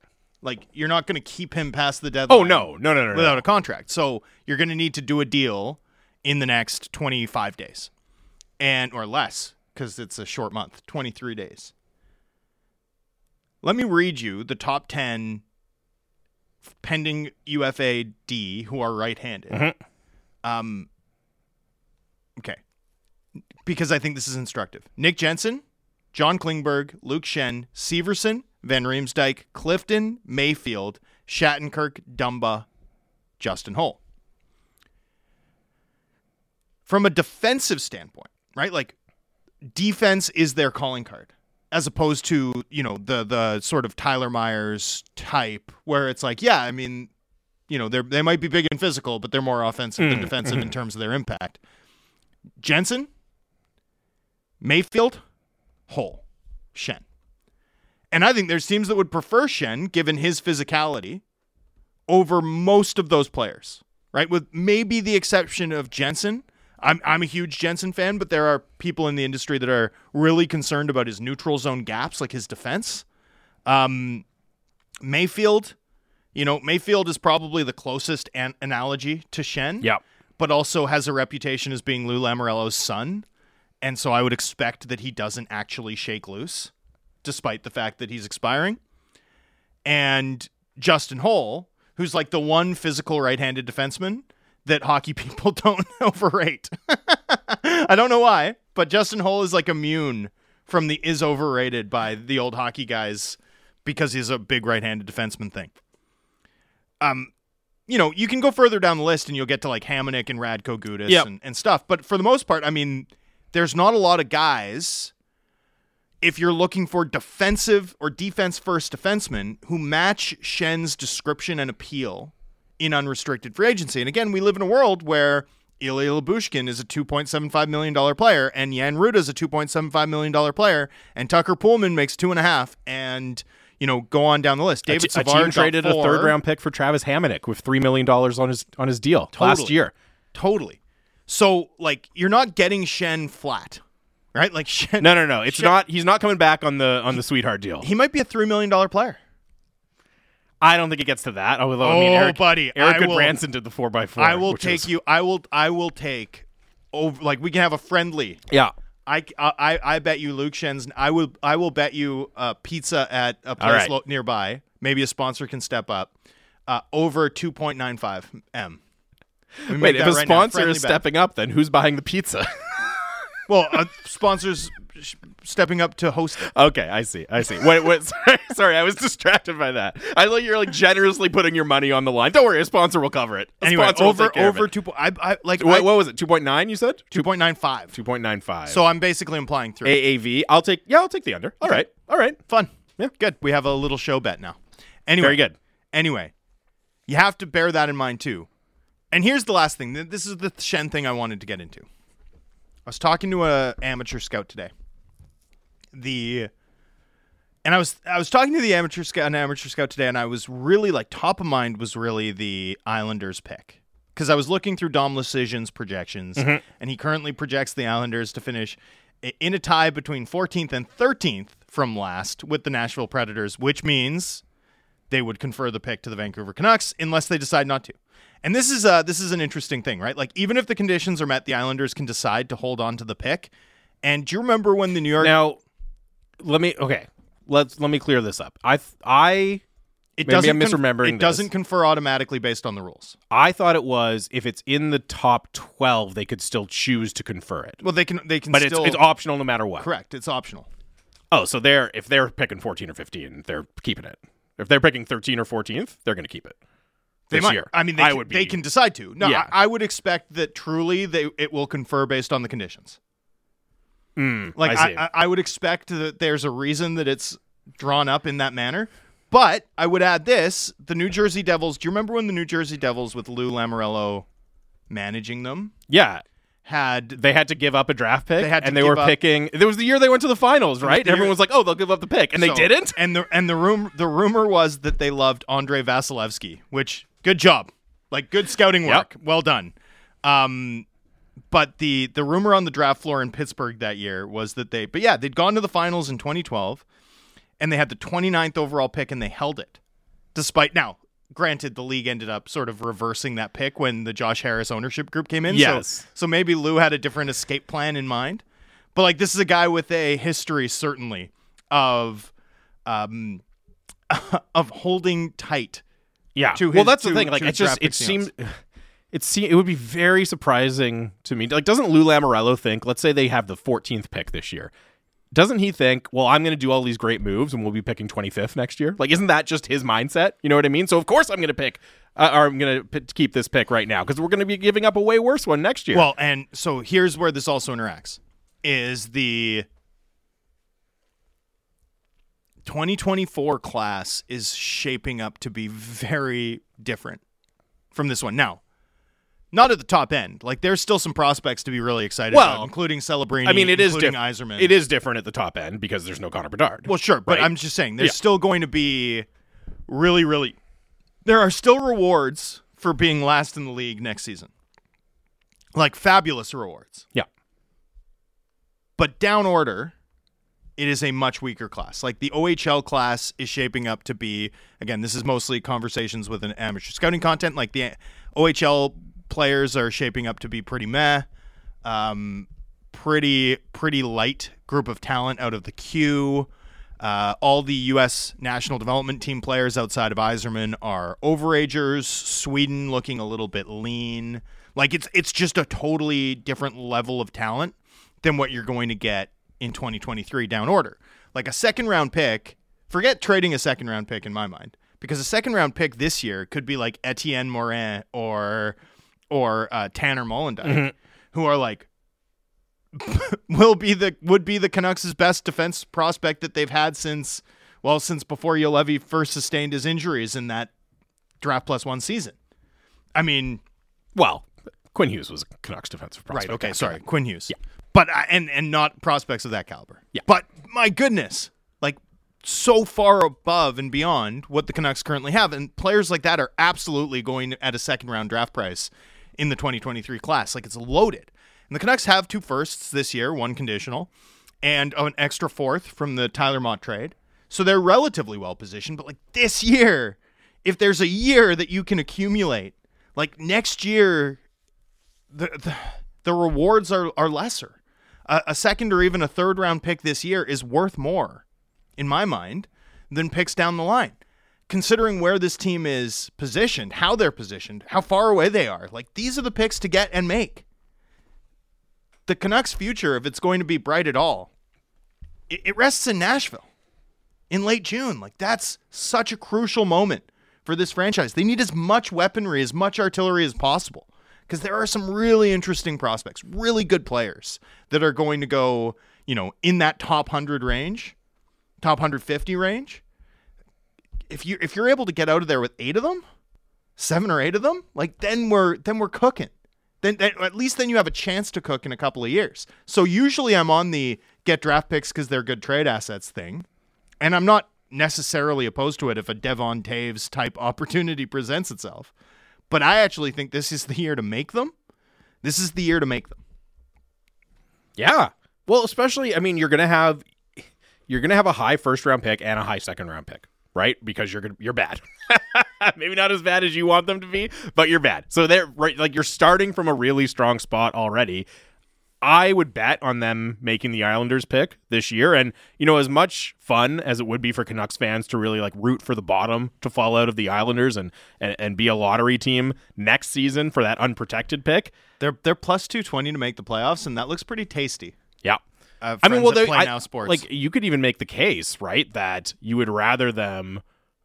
Like you're not going to keep him past the deadline. Oh no, no, no, no, no. without a contract. So you're going to need to do a deal in the next 25 days, and or less because it's a short month, 23 days. Let me read you the top 10 pending UFA D who are right-handed. Mhm. Um. Okay, because I think this is instructive. Nick Jensen, John Klingberg, Luke Schenn, Severson, Van Riemsdyk, Clifton, Mayfield, Shattenkirk, Dumba, Justin Holl. From a defensive standpoint, right? Like defense is their calling card as opposed to, you know, the the sort of Tyler Myers type where it's like, yeah, I mean, you know, they they might be big and physical, but they're more offensive than mm, defensive in mm. terms of their impact. Jensen, Mayfield, Holl, Schenn. And I think there's teams that would prefer Schenn, given his physicality, over most of those players, right? With maybe the exception of Jensen. I'm, I'm a huge Jensen fan, but there are people in the industry that are really concerned about his neutral zone gaps, like his defense. Um, Mayfield, you know, Mayfield is probably the closest an- analogy to Schenn. Yep. But also has a reputation as being Lou Lamoriello's son. And so I would expect that he doesn't actually shake loose, despite the fact that he's expiring. And Justin Holl, who's like the one physical right handed defenseman that hockey people don't overrate. I don't know why, but Justin Holl is like immune from the is overrated by the old hockey guys because he's a big right-handed defenseman thing. Um, you know, you can go further down the list and you'll get to like Hamonic and Radko Gudas Yep. and, and stuff. But for the most part, I mean, there's not a lot of guys if you're looking for defensive or defense first defensemen who match Schenn's description and appeal in unrestricted free agency. And again, we live in a world where Ilya Lyubushkin is a $2.75 million player, and Jan Rutta is a $2.75 million player, and Tucker Poolman makes two and a half, and you know, go on down the list. David t- a team traded got a third round pick for Travis Hamonic with three million dollars on his on his deal last year. Totally. So, like, you're not getting Schenn flat, right? Like, Schenn. No, no, no. It's Schenn- not. He's not coming back on the on the sweetheart deal. He might be a $3 million player. I don't think it gets to that. Although I mean, Oh, Eric, buddy, Eric I will- Branson did the four by four. I will take you. I will. I will take. Over, like we can have a friendly. Yeah. I, I, I bet you Luke Schenn's. I will. I will bet you uh, pizza at a place right. lo- nearby. Maybe a sponsor can step up. Uh, over two point nine five m. We Wait, if a right sponsor Friendly is bet. stepping up, then who's buying the pizza? well, uh, sponsors stepping up to host it. okay, I see. I see. Wait, wait. Sorry, sorry. I was distracted by that. I thought you're like generously putting your money on the line. Don't worry, a sponsor will cover it. A Anyway, over take care of over two. po- I, I like Wait, I- what was it? Two point nine? You said two point nine five. two point nine five. So I'm basically implying three. AAV. I'll take. Yeah, I'll take the under. All right. All right. Fun. Yeah. Good. We have a little show bet now. Anyway. Very good. Anyway, you have to bear that in mind too. And here's the last thing. This is the Schenn thing I wanted to get into. I was talking to a amateur scout today. The and I was I was talking to the amateur scout an amateur scout today and I was really like top of mind was really the Islanders pick. Cuz I was looking through Dom Luszczyszyn's projections and he currently projects the Islanders to finish in a tie between 14th and 13th from last with the Nashville Predators, which means they would confer the pick to the Vancouver Canucks unless they decide not to. And this is uh this is an interesting thing, right? Like even if the conditions are met, the Islanders can decide to hold on to the pick. And do you remember when the New York Now, let me. Okay. Let's let me clear this up. I I it maybe doesn't I'm misremembering It this. doesn't confer automatically based on the rules. I thought it was if it's in the top twelve, they could still choose to confer it. Well, they can they can But still it's it's optional no matter what. correct. It's optional. Oh, so they're if they're picking fourteen or fifteen, they're keeping it. If they're picking thirteen or fourteenth, they're going to keep it. They this might. year. I mean, they, I can, would they can decide to. No, Yeah. I, I would expect that truly they it will confer based on the conditions. Mm, Like I. I, I, would expect that there's a reason that it's drawn up in that manner. But I would add this: the New Jersey Devils. Do you remember when the New Jersey Devils, with Lou Lamoriello managing them, yeah, had they had to give up a draft pick, They had to and they were up- picking. It was the year they went to the finals, right? the Everyone was like, "Oh, they'll give up the pick," and they didn't. And the and the room the rumor was that they loved Andrei Vasilevskiy, which good job, like good scouting work, well done. Um, but the the rumor on the draft floor in Pittsburgh that year was that they, but yeah, they'd gone to the finals in 2012, and they had the 29th overall pick, and they held it, despite now. Granted, the league ended up sort of reversing that pick when the Josh Harris ownership group came in. Yes. So, so maybe Lou had a different escape plan in mind. But like this is a guy with a history certainly of um of holding tight. Yeah. to well, his- that's the thing. Like, it just it seems it se- it would be very surprising to me. Like, doesn't Lou Lamoriello think? Let's say they have the 14th pick this year. Doesn't he think, well, I'm going to do all these great moves and we'll be picking 25th next year? Like, isn't that just his mindset? You know what I mean? So of course I'm going to pick, uh, or I'm going to keep this pick right now because we're going to be giving up a way worse one next year. Well, and so here's where this also interacts is the 2024 class is shaping up to be very different from this one. Now, not at the top end. Like there's still some prospects to be really excited Well, about, including Celebrini. I mean, it is different. Eiserman. It is different at the top end because there's no Connor Bedard. Well, sure, but Right. I'm just saying there's Yeah. still going to be really, really. There are still rewards for being last in the league next season. Like fabulous rewards. yeah. But down order, it is a much weaker class. Like the OHL class is shaping up to be again, this is mostly conversations with an amateur scouting content. Like the OHL players are shaping up to be pretty meh. Um, pretty pretty light group of talent out of the queue. Uh, all the U.S. national development team players outside of Eiserman are overagers. Sweden looking a little bit lean. Like it's it's just a totally different level of talent than what you're going to get in 2023 down order. Like a second round pick, forget trading a second round pick in my mind, because a second round pick this year could be like Etienne Morin or or uh, Tanner Molendyk, who are like will be the would be the Canucks' best defense prospect that they've had since well since before Juolevi first sustained his injuries in that draft plus one season. I mean, Well, Quinn Hughes was a Canucks defensive prospect. Right. Okay. Sorry. Quinn Hughes. Yeah. But uh, and and not prospects of that caliber. Yeah. But my goodness, like so far above and beyond what the Canucks currently have, and players like that are absolutely going at a second round draft price in the 2023 class. Like it's loaded. And the Canucks have two firsts this year, one conditional, and an extra fourth from the Tyler Motte trade. So they're relatively well positioned. But like this year, if there's a year that you can accumulate, like next year, the the, the rewards are, are lesser. A, a second or even a third round pick this year is worth more, in my mind, than picks down the line. Considering where this team is positioned, how they're positioned, how far away they are, like these are the picks to get and make. The Canucks' future, if it's going to be bright at all, it, rests in Nashville in late June. Like that's such a crucial moment for this franchise. They need as much weaponry, as much artillery as possible because there are some really interesting prospects, really good players that are going to go, you know, in that top 100 range, top 150 range. If you if you're able to get out of there with 8 of them, 7 or 8 of them, like then we're then we're cooking. Then, then at least then you have a chance to cook in a couple of years. So usually I'm on the get draft picks cuz they're good trade assets thing. And I'm not necessarily opposed to it if a Devon Toews type opportunity presents itself. But I actually think this is the year to make them. This is the year to make them. Yeah. Well, especially I mean, you're gonna have you're gonna have a high first round pick and a high second round pick, right? Because you're gonna you're bad. Maybe not as bad as you want them to be, but you're bad. So they're right like you're starting from a really strong spot already. I would bet on them making the Islanders pick this year. And, you know, as much fun as it would be for Canucks fans to really like root for the bottom to fall out of the Islanders and, and, and be a lottery team next season for that unprotected pick. They're they're plus 220 to make the playoffs and that looks pretty tasty. Yeah. Uh, I mean, well, they they, I- now sports. like you could even make the case, right, that you would rather them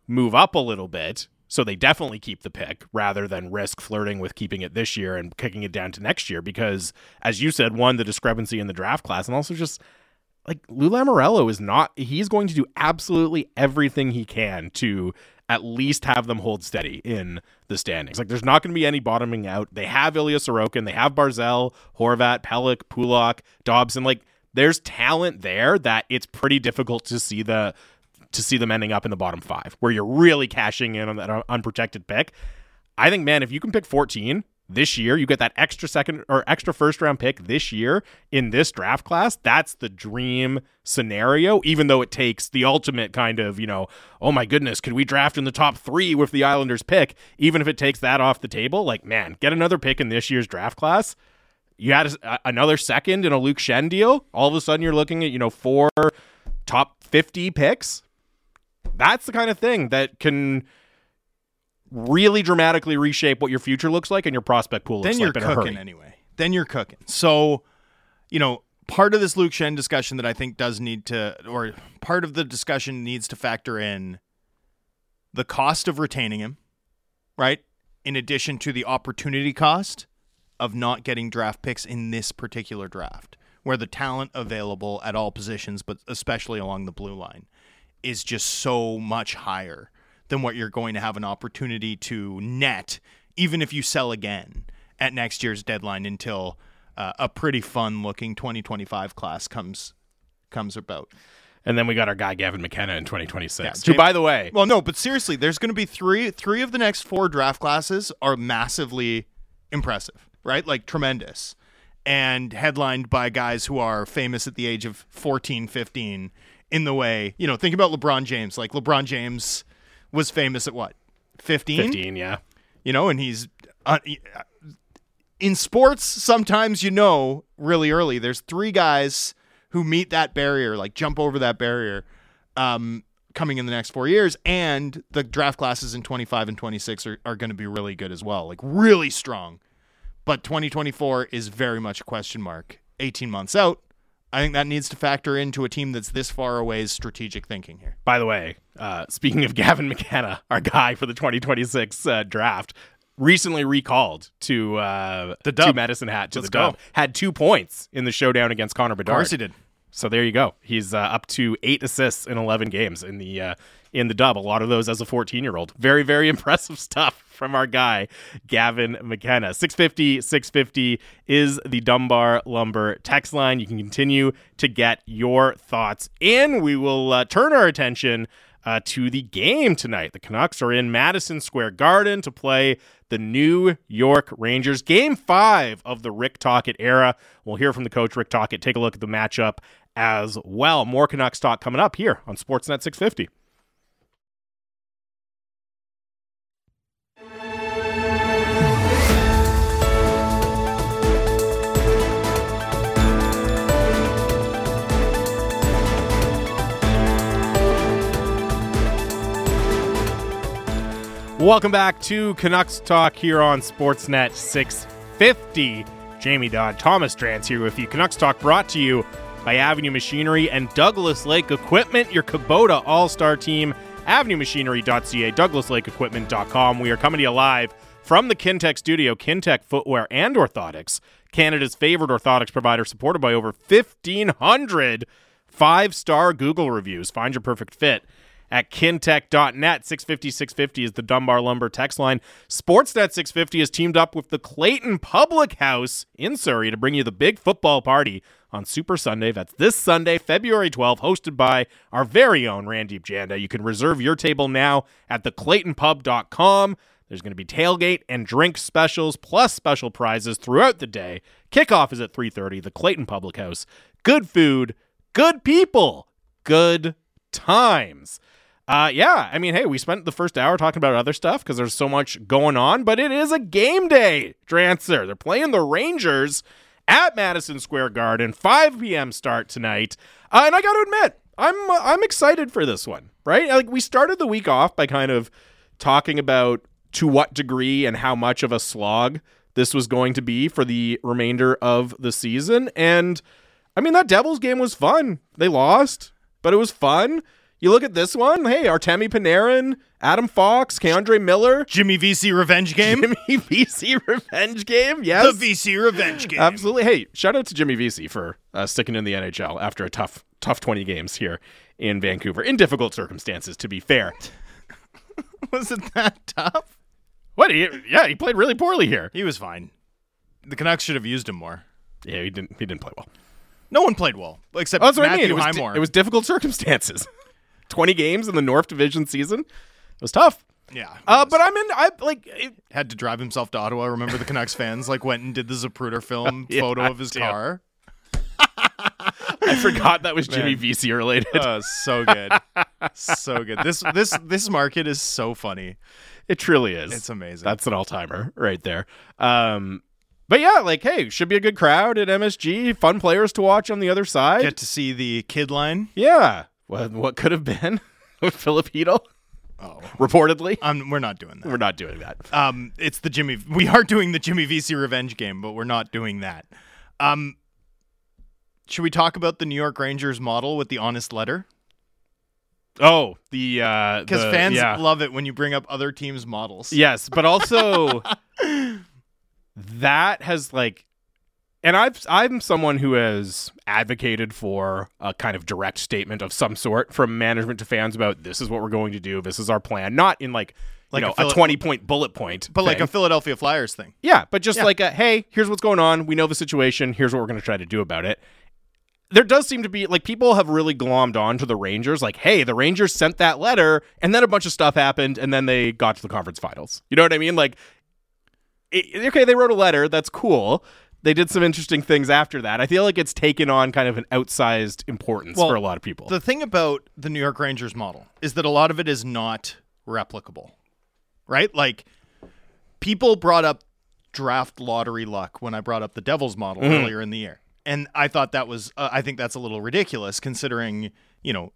move up a little bit, so they definitely keep the pick rather than risk flirting with keeping it this year and kicking it down to next year. Because, as you said, one the discrepancy in the draft class, and also just like Lou Lamoriello is not. He's going to do absolutely everything he can to at least have them hold steady in the standings. Like, there's not going to be any bottoming out. They have Ilya Sorokin, they have Barzal, Horvat, Pelech, Pulock, Dobson. Like, there's talent there that it's pretty difficult to see the to see them ending up in the bottom five, where you're really cashing in on that un- unprotected pick. I think, man, if you can pick 14 this year, you get that extra second or extra first round pick this year in this draft class. That's the dream scenario, even though it takes the ultimate kind of, you know, oh my goodness, could we draft in the top three with the Islanders pick? Even if it takes that off the table, like, man, get another pick in this year's draft class. You had a, another second in a Luke Schenn deal. All of a sudden, you're looking at, you know, four top 50 picks. That's the kind of thing that can really dramatically reshape what your future looks like and your prospect pool looks then you're like cooking anyway. Then you're cooking. So, you know, part of this Luke Schenn discussion that I think does need to, or part of the discussion needs to factor in the cost of retaining him, right? In addition to the opportunity cost of not getting draft picks in this particular draft, where the talent available at all positions, but especially along the blue line, is just so much higher than what you're going to have an opportunity to net even if you sell again at next year's deadline until uh, a pretty fun looking 2025 class comes comes about. And then we got our guy Gavin McKenna in 2026. Yeah, who, by the way, Well, no, but seriously, there's going to be three three of the next four draft classes are massively impressive, right? Like tremendous. And headlined by guys who are famous at the age of 14, 15 in the way, you know, think about LeBron James. Like LeBron James was famous at what? 15? 15, yeah. You know, and he's uh, in sports sometimes you know really early there's three guys who meet that barrier, like jump over that barrier um, coming in the next four years. And the draft classes in 25 and 26 are, are going to be really good as well, like really strong. But 2024 is very much a question mark. 18 months out, I think that needs to factor into a team that's this far away's strategic thinking here. By the way, uh, speaking of Gavin McKenna, our guy for the 2026 uh, draft, recently recalled to uh, The dub. to Medicine Hat to Let's the dub. go. Had two points in the showdown against Connor Bedard. Of course he did. So there you go. He's uh, up to eight assists in 11 games in the uh, in the dub. A lot of those as a 14 year old. Very very impressive stuff from our guy Gavin McKenna. 650 650 is the Dunbar Lumber text line. You can continue to get your thoughts in. We will uh, turn our attention. Uh, to the game tonight. The Canucks are in Madison Square Garden to play the New York Rangers. Game five of the Rick Tocchet era. We'll hear from the coach, Rick Tocchet. Take a look at the matchup as well. More Canucks talk coming up here on Sportsnet 650. Welcome back to Canucks Talk here on Sportsnet 650. Jamie Dodd, Thomas Drance here with you. Canucks Talk brought to you by Avenue Machinery and Douglas Lake Equipment, your Kubota All Star team. AvenueMachinery.ca, DouglasLakeEquipment.com. We are coming to you live from the Kintec studio, Kintec Footwear and Orthotics, Canada's favorite orthotics provider, supported by over 1,500 five star Google reviews. Find your perfect fit at kintec.net. 650 650 is the Dunbar Lumber text line. Sportsnet 650 has teamed up with the Clayton Public House in Surrey to bring you the big football party on Super Sunday. That's this Sunday, February 12th, hosted by our very own Randeep Janda. You can reserve your table now at theclaytonpub.com. There's going to be tailgate and drink specials plus special prizes throughout the day. Kickoff is at 3:30. The Clayton Public House. Good food, good people, good times. Uh, yeah, I mean, hey, we spent the first hour talking about other stuff because there's so much going on, but it is a game day, Drancer. They're playing the Rangers at Madison Square Garden, 5 p.m. start tonight. Uh, and I got to admit, I'm uh, I'm excited for this one, right? Like we started the week off by kind of talking about to what degree and how much of a slog this was going to be for the remainder of the season, and I mean that Devils game was fun. They lost, but it was fun. You look at this one. Hey, Artemi Panarin, Adam Fox, K'Andre Miller, Jimmy Vesey revenge game. Jimmy Vesey revenge game. Yes, The Vesey revenge game. Absolutely. Hey, shout out to Jimmy Vesey for uh, sticking in the NHL after a tough, tough 20 games here in Vancouver in difficult circumstances. To be fair, Was it that tough? what? He, yeah, he played really poorly here. He was fine. The Canucks should have used him more. Yeah, he didn't. He didn't play well. No one played well except Oh, that's what Matthew I mean. It was, di- it was difficult circumstances. 20 games in the North Division season. It was tough. yeah. Uh, but I'm in. I like. It, had to drive himself to Ottawa. Remember the Canucks fans like went and did the Zapruder film Yeah, photo of his car. I forgot that was Jimmy Vesey related. Oh, so good, so good. This this this market is so funny. It truly is. It's amazing. That's an all timer right there. Um, but yeah, like, hey, should be a good crowd at MSG. Fun players to watch on the other side. Get to see the kid line. yeah. What, what could have been with Philip Hedel? Oh, Reportedly. um, we're not doing that. We're not doing that. Um, it's the Jimmy. We are doing the Jimmy Vesey revenge game, but we're not doing that. Um, should we talk about the New York Rangers model with the honest letter? Oh, the uh Because the- fans yeah. love it when you bring up other teams' models. Yes, but also that has like and I've I'm someone who has advocated for a kind of direct statement of some sort from management to fans about this is what we're going to do, this is our plan. Not in like Like you know, a a, 20 point bullet point. but like a Philadelphia Flyers thing. Yeah, but just Yeah. like a hey, here's what's going on. We know the situation. Here's what we're going to try to do about it. There does seem to be like people have really glommed on to the Rangers. Like, hey, the Rangers sent that letter, and then a bunch of stuff happened, and then they got to the conference finals. You know what I mean? Like, it, okay, they wrote a letter. That's cool. They did some interesting things after that. I feel like it's taken on kind of an outsized importance Well, for a lot of people. The thing about the New York Rangers model is that a lot of it is not replicable, right? Like people brought up draft lottery luck when I brought up the Devils model Mm-hmm. earlier in the year, and I thought that was uh, I think that's a little ridiculous considering you know.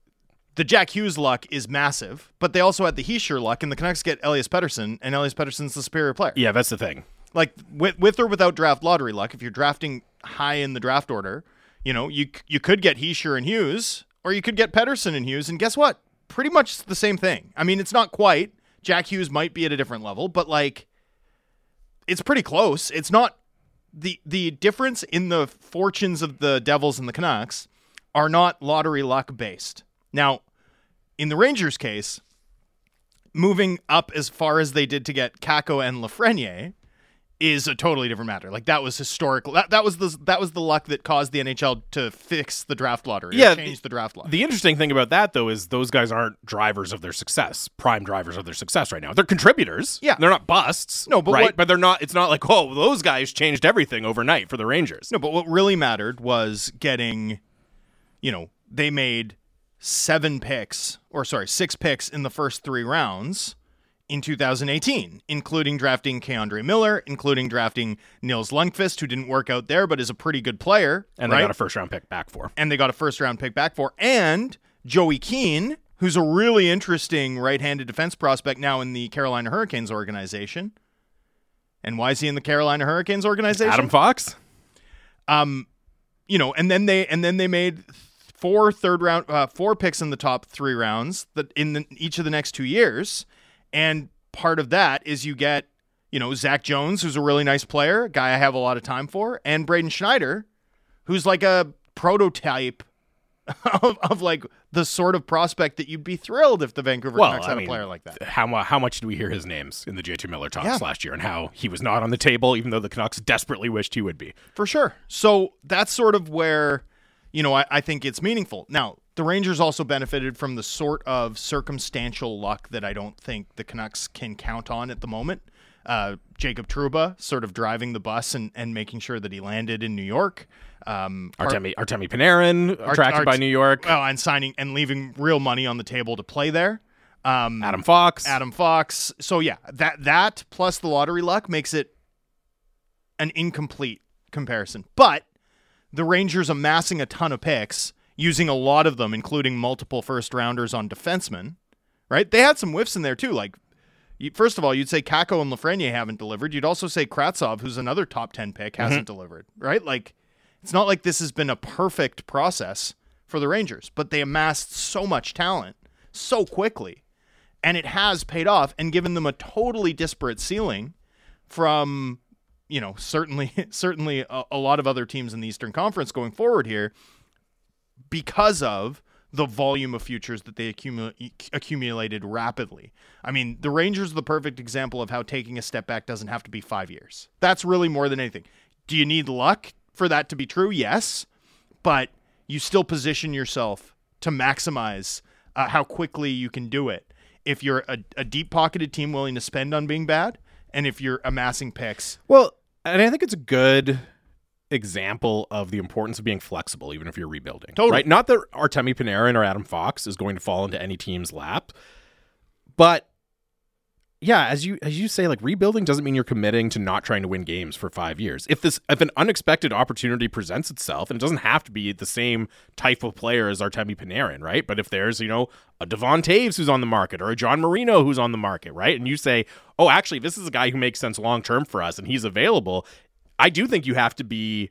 The Jack Hughes luck is massive, but they also had the Hischier luck, and the Canucks get Elias Pettersson, and Elias Pettersson's the superior player. yeah, that's the thing. Like with with or without draft lottery luck, if you're drafting high in the draft order, you know you you could get Hischier and Hughes, or you could get Pettersson and Hughes, and guess what? Pretty much the same thing. I mean, it's not quite. Jack Hughes might be at a different level, but like, it's pretty close. It's not the the difference in the fortunes of the Devils and the Canucks are not lottery luck based. Now, in the Rangers case, moving up as far as they did to get Kakko and Lafreniere is a totally different matter. Like that was historical. That that was the that was the luck that caused the NHL to fix the draft lottery. Yeah, change the, draft lottery. The interesting thing about that, though, is those guys aren't drivers of their success, prime drivers of their success right now. They're contributors. Yeah. they're not busts. No, but right, what- but they're not. It's not like oh, those guys changed everything overnight for the Rangers. no, but what really mattered was getting, you know, they made seven picks or sorry six picks in the first three rounds in 2018, including drafting K'Andre Miller, including drafting Nils Lundqvist, who didn't work out there but is a pretty good player, and right? they got a first round pick back for. and they got a first round pick back for, and Joey Keane, who's a really interesting right handed defense prospect now in the Carolina Hurricanes organization. And why is he in the Carolina Hurricanes organization? Adam Fox. Um, you know, and then they and then they made four third round, uh, four picks in the top three rounds that in the, each of the next two years, and part of that is you get you know Zach Jones, who's a really nice player, a guy I have a lot of time for, and Braden Schneider, who's like a prototype. Of, of like the sort of prospect that you'd be thrilled if the Vancouver Well, Canucks I had mean, a player like that. How how much did we hear his names in the JT Miller talks Yeah. last year, and how he was not on the table, even though the Canucks desperately wished he would be. For sure. So that's sort of where, you know, I, I think it's meaningful. Now, the Rangers also benefited from the sort of circumstantial luck that I don't think the Canucks can count on at the moment. Uh, Jacob Trouba sort of driving the bus and, and making sure that he landed in New York. Um, Artemi Artemi Panarin attracted Art- by New York. well, and signing and leaving real money on the table to play there. Um, Adam Fox. Adam Fox. So yeah, that that plus the lottery luck makes it an incomplete comparison. But the Rangers amassing a ton of picks, using a lot of them, including multiple first rounders on defensemen, right? They had some whiffs in there too. Like, first of all, you'd say Kakko and Lafreniere haven't delivered. You'd also say Kravtsov, who's another top 10 pick, hasn't mm-hmm. delivered, right? Like, it's not like this has been a perfect process for the Rangers, but they amassed so much talent so quickly. And it has paid off and given them a totally disparate ceiling from you know certainly certainly a, a lot of other teams in the Eastern Conference going forward here because of the volume of futures that they accumu- accumulated rapidly. I mean, the Rangers are the perfect example of how taking a step back doesn't have to be 5 years. That's really more than anything. Do you need luck for that to be true? Yes, but you still position yourself to maximize uh, how quickly you can do it. If you're a, a deep pocketed team willing to spend on being bad, and if you're amassing picks Well, and I think it's good example of the importance of being flexible, even if you're rebuilding. Totally. Right? Not that Artemi Panarin or Adam Fox is going to fall into any team's lap, but yeah, as you as you say, like rebuilding doesn't mean you're committing to not trying to win games for five years. If this if an unexpected opportunity presents itself, and it doesn't have to be the same type of player as Artemi Panarin, right? But if there's you know a Devon Taves who's on the market or a John Marino who's on the market, right? And you say, oh, actually, this is a guy who makes sense long term for us, and he's available. I do think you have to be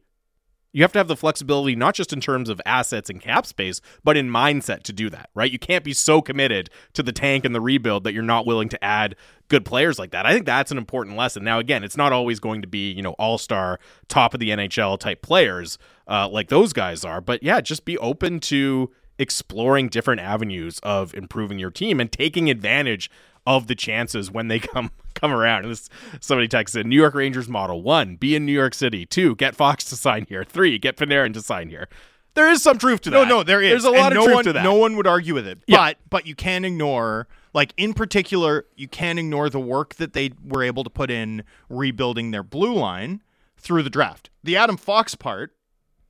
you have to have the flexibility not just in terms of assets and cap space but in mindset to do that right? You can't be so committed to the tank and the rebuild that you're not willing to add good players like that. I think that's an important lesson. Now again it's not always going to be you know all-star top of the nhl type players uh, like those guys are. But yeah just be open to exploring different avenues of improving your team and taking advantage of the chances when they come come around. And this somebody texted New York Rangers model one, be in New York City. Two, get Fox to sign here. Three, get Panarin to sign here. There is some truth to that. no, there is. There's a And lot no of truth one, to that. No one would argue with it. Yeah. But but you can't ignore like in particular, you can't ignore the work that they were able to put in rebuilding their blue line through the draft. The Adam Fox part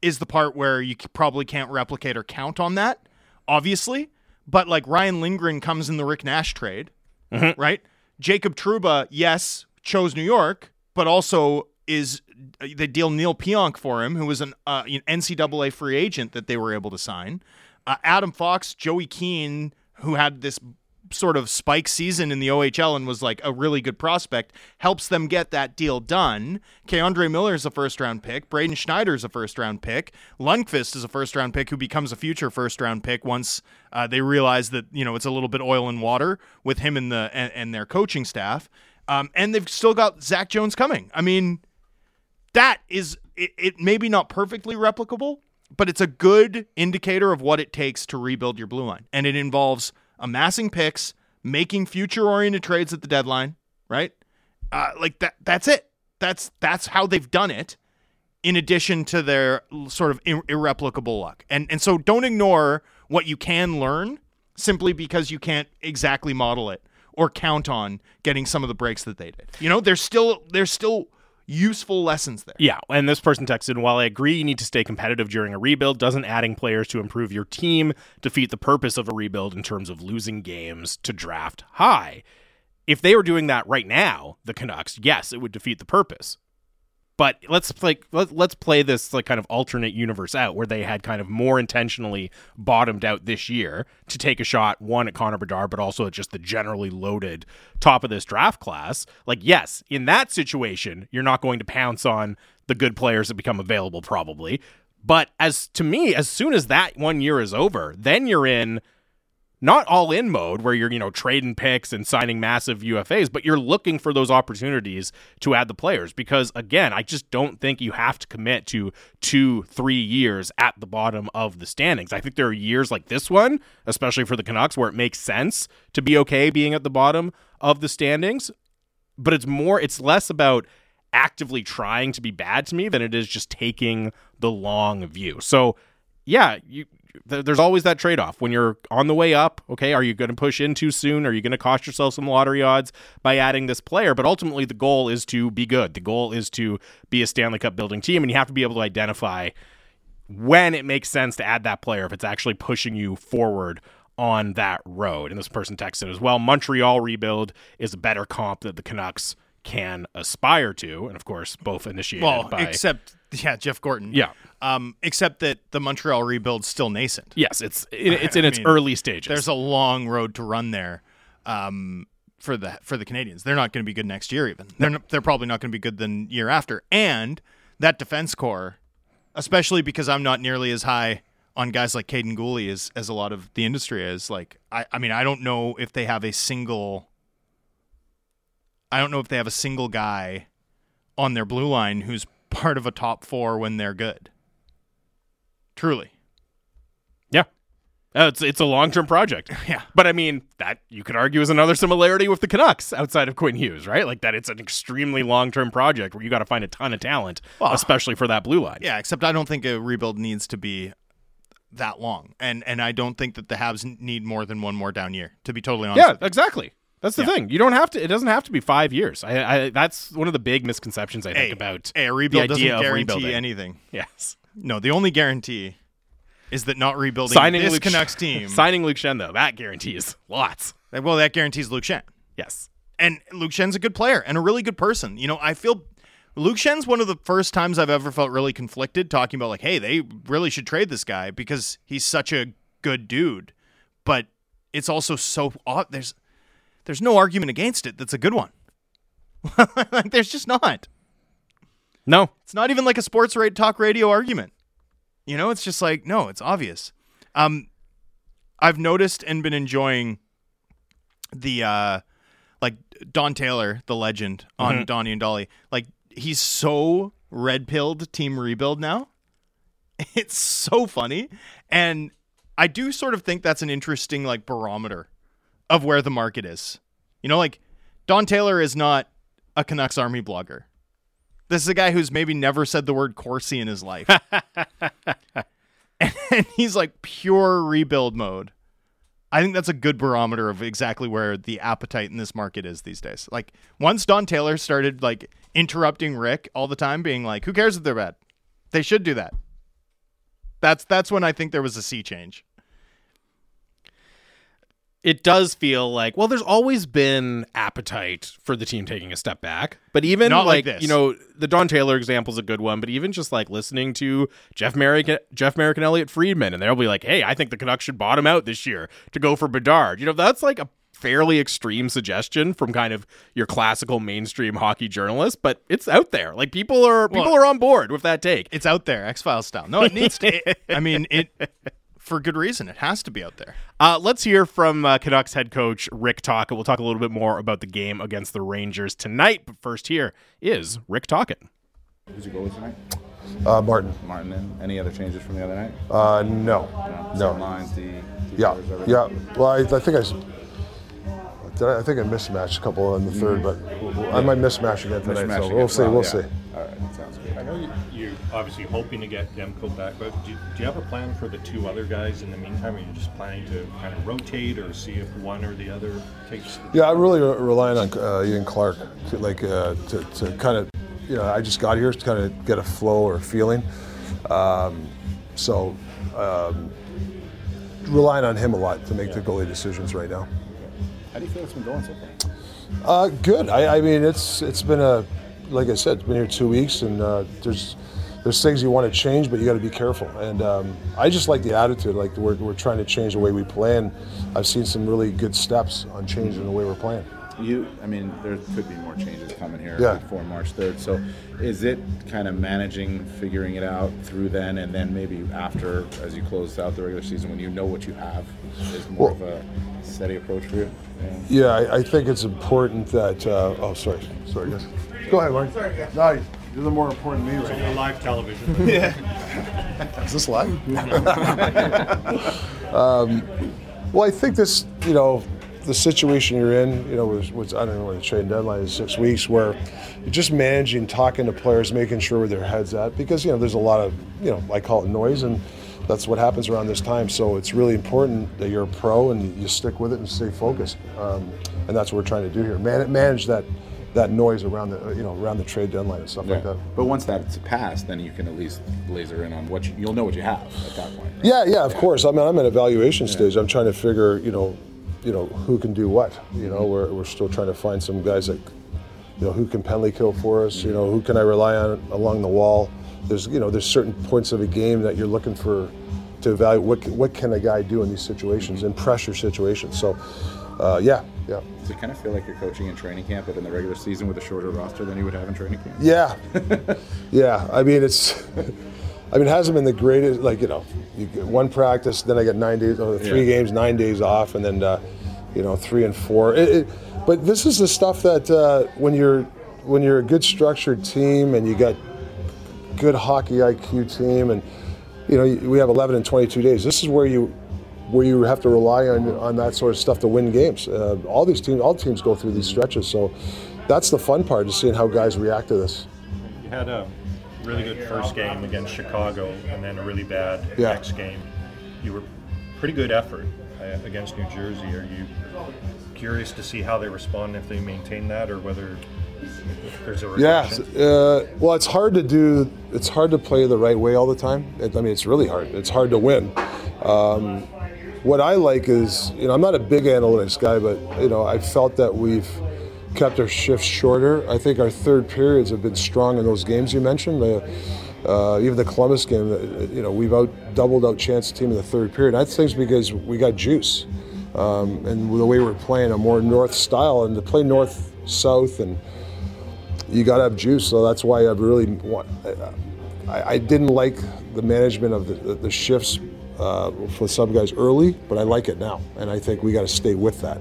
is the part where you probably can't replicate or count on that, obviously. But like Ryan Lindgren comes in the Rick Nash trade, mm-hmm. right? Jacob Trouba, yes, chose New York, but also is they deal Neil Pionk for him, who was an uh, NCAA free agent that they were able to sign. Uh, Adam Fox, Joey Keane, who had this sort of spike season in the OHL and was like a really good prospect, helps them get that deal done. K'Andre Miller is a first round pick. Braden Schneider is a first round pick. Lundqvist is a first round pick who becomes a future first round pick once uh, they realize that you know it's a little bit oil and water with him and the and, and their coaching staff. Um, and they've still got Zach Jones coming. I mean, that is it, it maybe not perfectly replicable, but it's a good indicator of what it takes to rebuild your blue line. And it involves amassing picks, making future oriented trades at the deadline, right? Uh, like that that's it. That's that's how they've done it in addition to their sort of ir- irreplicable luck. And and so don't ignore what you can learn simply because you can't exactly model it or count on getting some of the breaks that they did. You know, there's still there's still useful lessons there. Yeah, and this person texted, while I agree you need to stay competitive during a rebuild, doesn't adding players to improve your team defeat the purpose of a rebuild in terms of losing games to draft high? If they were doing that right now, the Canucks, yes, it would defeat the purpose. But let's play let, let's play this like kind of alternate universe out where they had kind of more intentionally bottomed out this year to take a shot one at Connor Bedard but also at just the generally loaded top of this draft class. Like yes, in that situation, you're not going to pounce on the good players that become available probably. But as to me, as soon as that one year is over, then you're in not all in mode where you're, you know, trading picks and signing massive UFAs, but you're looking for those opportunities to add the players because again, I just don't think you have to commit to 2 3 years at the bottom of the standings. I think there are years like this one, especially for the Canucks where it makes sense to be okay being at the bottom of the standings, but it's more it's less about actively trying to be bad to me than it is just taking the long view. So, yeah, you there's always that trade-off. When you're on the way up okay are you going to push in too soon? Are you going to cost yourself some lottery odds by adding this player? But ultimately the goal is to be good. The goal is to be a stanley cup building team and you have to be able to identify when it makes sense to add that player if it's actually pushing you forward on that road. And this person texted as well montreal rebuild is a better comp that the canucks can aspire to and of course both initiated Well, by except yeah, Jeff Gorton. Yeah. Um, except that the Montreal rebuild's still nascent. yes it's it, it's in its mean, early stages There's a long road to run there. Um, for the for the Canadiens, they're not going to be good next year. Even they're not, they're probably not going to be good the year after. And that defense core, especially because I'm not nearly as high on guys like Kaiden Guhle as as a lot of the industry is. Like I I mean I don't know if they have a single. I don't know if they have a single guy on their blue line who's part of a top four when they're good. Truly. Yeah. Uh, it's it's a long term project. Yeah. But I mean, that you could argue is another similarity with the Canucks outside of Quinn Hughes, right? Like that it's an extremely long term project where you got to find a ton of talent, Well, especially for that blue line. Yeah, except I don't think a rebuild needs to be that long, and and I don't think that the Habs need more than one more down year. To be totally honest, Yeah, exactly. That's the Yeah. thing. You don't have to. It doesn't have to be five years. I, I that's one of the big misconceptions I think Hey, about a rebuild the doesn't idea of guarantee rebuilding. anything. Yes, No, the only guarantee is that not rebuilding signing this Luke, Canucks team. signing Luke Schenn though that guarantees lots. well, that guarantees Luke Schenn, Yes. and Luke Schenn's a good player and a really good person. You know, I feel. Luke Schenn's one of the first times I've ever felt really conflicted talking about like, hey, they really should trade this guy because he's such a good dude. But it's also so odd. There's there's no argument against it that's a good one. like there's just not. No. It's not even like a sports rate talk radio argument. You know, it's just like, no, it's obvious. Um I've noticed and been enjoying the uh like Don Taylor, the legend on Donnie and Dolly. Like he's so red pilled team rebuild now. It's so funny. And I do sort of think that's an interesting like barometer of where the market is. You know, like Don Taylor is not a Canucks Army blogger. This is a guy who's maybe never said the word Corsi in his life. and he's like pure rebuild mode. I think that's a good barometer of exactly where the appetite in this market is these days. Like once Don Taylor started like interrupting Rick all the time, being like, "Who cares if they're bad? They should do that." That's that's when I think there was a sea change. It does feel like well there's always been appetite for the team taking a step back but even Not like like, this. you know the Don Taylor example is a good one but even just like listening to Jeff Marek Jeff Marek and Elliotte Friedman and they'll be like hey I think the Canucks should bottom out this year to go for Bedard you know that's like a fairly extreme suggestion from kind of your classical mainstream hockey journalist but it's out there like people are people Well- are on board with that take It's out there, X Files style. No, it needs to. it- I mean, it for good reason. It has to be out there. Uh, let's hear from uh, Canucks head coach Rick Tocchet. We'll talk a little bit more about the game against the Rangers tonight. But first, here is Rick Tocchet. Who's your goalie tonight? Uh, Martin. Martin. And any other changes from the other night? Uh, no. Same No. lines, D. D Yeah. Yeah. Well, I, I think I. s- Did I, I think I mismatched a couple in the third, but I might mismatch again tonight. Mismatch so again. we'll see. Well, We'll yeah. see. All right, sounds good. I know you, you're obviously hoping to get Demko back, but do, do you have a plan for the two other guys in the meantime? Are you just planning to kind of rotate or see if one or the other takes? Yeah, I'm really re- relying on uh, Ian Clark, to, like uh, to, to kind of, you know, I just got here to kind of get a flow or feeling. Um, so, um, relying on him a lot to make the goalie decisions right now. How do you feel it's been going so far? Uh, good. I, I mean, it's it's been a, like I said, it's been here two weeks, and uh, there's there's things you want to change, but you got to be careful. And um, I just like the attitude. Like we're we're trying to change the way we play, and I've seen some really good steps on changing the way we're playing. You, I mean, there could be more changes coming here Yeah. before March 3rd. So, is it kind of managing, figuring it out through then, and then maybe after, as you close out the regular season, when you know what you have, is more of a steady approach for you? Yeah. Yeah, I, I think it's important that. Uh, oh, sorry, sorry, guys. Go ahead, Mark. Sorry, guys. No, you're the more important me right now. Live television. yeah. Is this live? um, well, I think this, you know, the situation you're in, you know, was, was I don't know when the trade deadline is six weeks, where you're just managing, talking to players, making sure where their heads at, because you know there's a lot of, you know, I call it noise, and that's what happens around this time. So it's really important that you're a pro and you stick with it and stay focused, um, and that's what we're trying to do here. Man, manage that that noise around the, you know, around the trade deadline and stuff like that. But once that's passed, then you can at least laser in on what you, you'll know what you have at that point. right? Yeah, yeah, of course. I mean, I'm at evaluation stage. I'm trying to figure, you know, you know, who can do what. You know, we're, we're still trying to find some guys that, you know, who can penalty kill for us. You know, who can I rely on along the wall. There's, you know, there's certain points of a game that you're looking for to evaluate what what can a guy do in these situations, in pressure situations. So, uh, yeah, yeah. Does it kind of feel like you're coaching in training camp, but in the regular season with a shorter roster than you would have in training camp? Yeah, yeah. I mean, it's. I mean, it hasn't been the greatest. Like you know, you get one practice, then I get nine days, or three Yeah. games, nine days off, and then uh, you know, three and four. It, it, but this is the stuff that uh, when you're when you're a good structured team and you got good hockey IQ team, and you know, we have 11 and 22 days. This is where you where you have to rely on on that sort of stuff to win games. Uh, all these teams, all teams go through these stretches, so that's the fun part, is seeing how guys react to this. You had a really good first game against Chicago, and then a really bad Yeah. next game. You were pretty good effort uh, against New Jersey. Are you curious to see how they respond if they maintain that, or whether there's a Yeah, reduction? uh, well, it's hard to do. It's hard to play the right way all the time. It, I mean, it's really hard. It's hard to win. Um, what I like is, you know, I'm not a big analytics guy, but you know, I felt that we've kept our shifts shorter. I think our third periods have been strong in those games you mentioned. Uh, uh, even the Columbus game, uh, you know, we've out doubled out chance team in the third period. Think it's because we got juice, um, and the way we're playing a more north style, and to play north south and you got to have juice. So that's why I really want. I, I didn't like the management of the, the, the shifts uh, for some guys early, but I like it now, and I think we got to stay with that.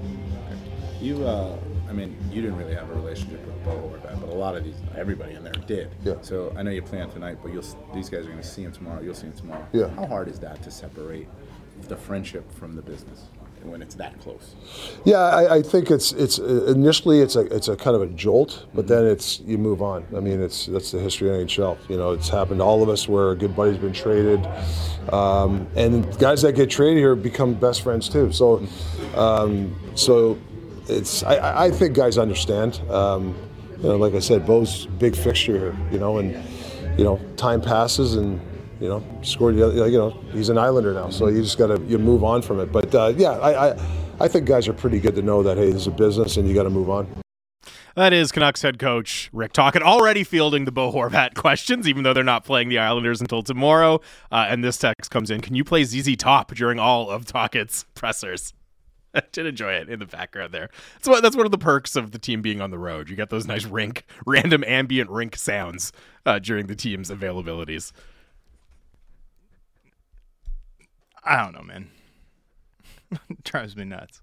You, uh, I mean, you didn't really have a relationship with Bo or that, but a lot of these, everybody in there did. Yeah. So I know you plan tonight, but you'll these guys are going to see him tomorrow. You'll see him tomorrow. Yeah. How hard is that to separate the friendship from the business? When it's that close? Yeah, I, I think it's it's uh, initially it's a it's a kind of a jolt, but then it's you move on. I mean, it's that's the history of NHL. You know, it's happened to all of us where a good buddy's been traded, um, and guys that get traded here become best friends too. So, um, so it's I- I, I think guys understand. Um, you know, like I said, Bo's big fixture here. You know, and you know, time passes and you know, scored. You know, he's an Islander now, so you just got to you move on from it. But uh, yeah, I, I I think guys are pretty good to know that hey, this is a business and you got to move on. That is Canucks head coach Rick Tocchet already fielding the Bo Horvat questions, even though they're not playing the Islanders until tomorrow. Uh, and this text comes in: Can you play ZZ Top during all of Tocchet's pressers? I did enjoy it in the background there. That's what that's one of the perks of the team being on the road. You get those nice rink, random ambient rink sounds uh, during the team's availabilities. I don't know, man. Drives me nuts.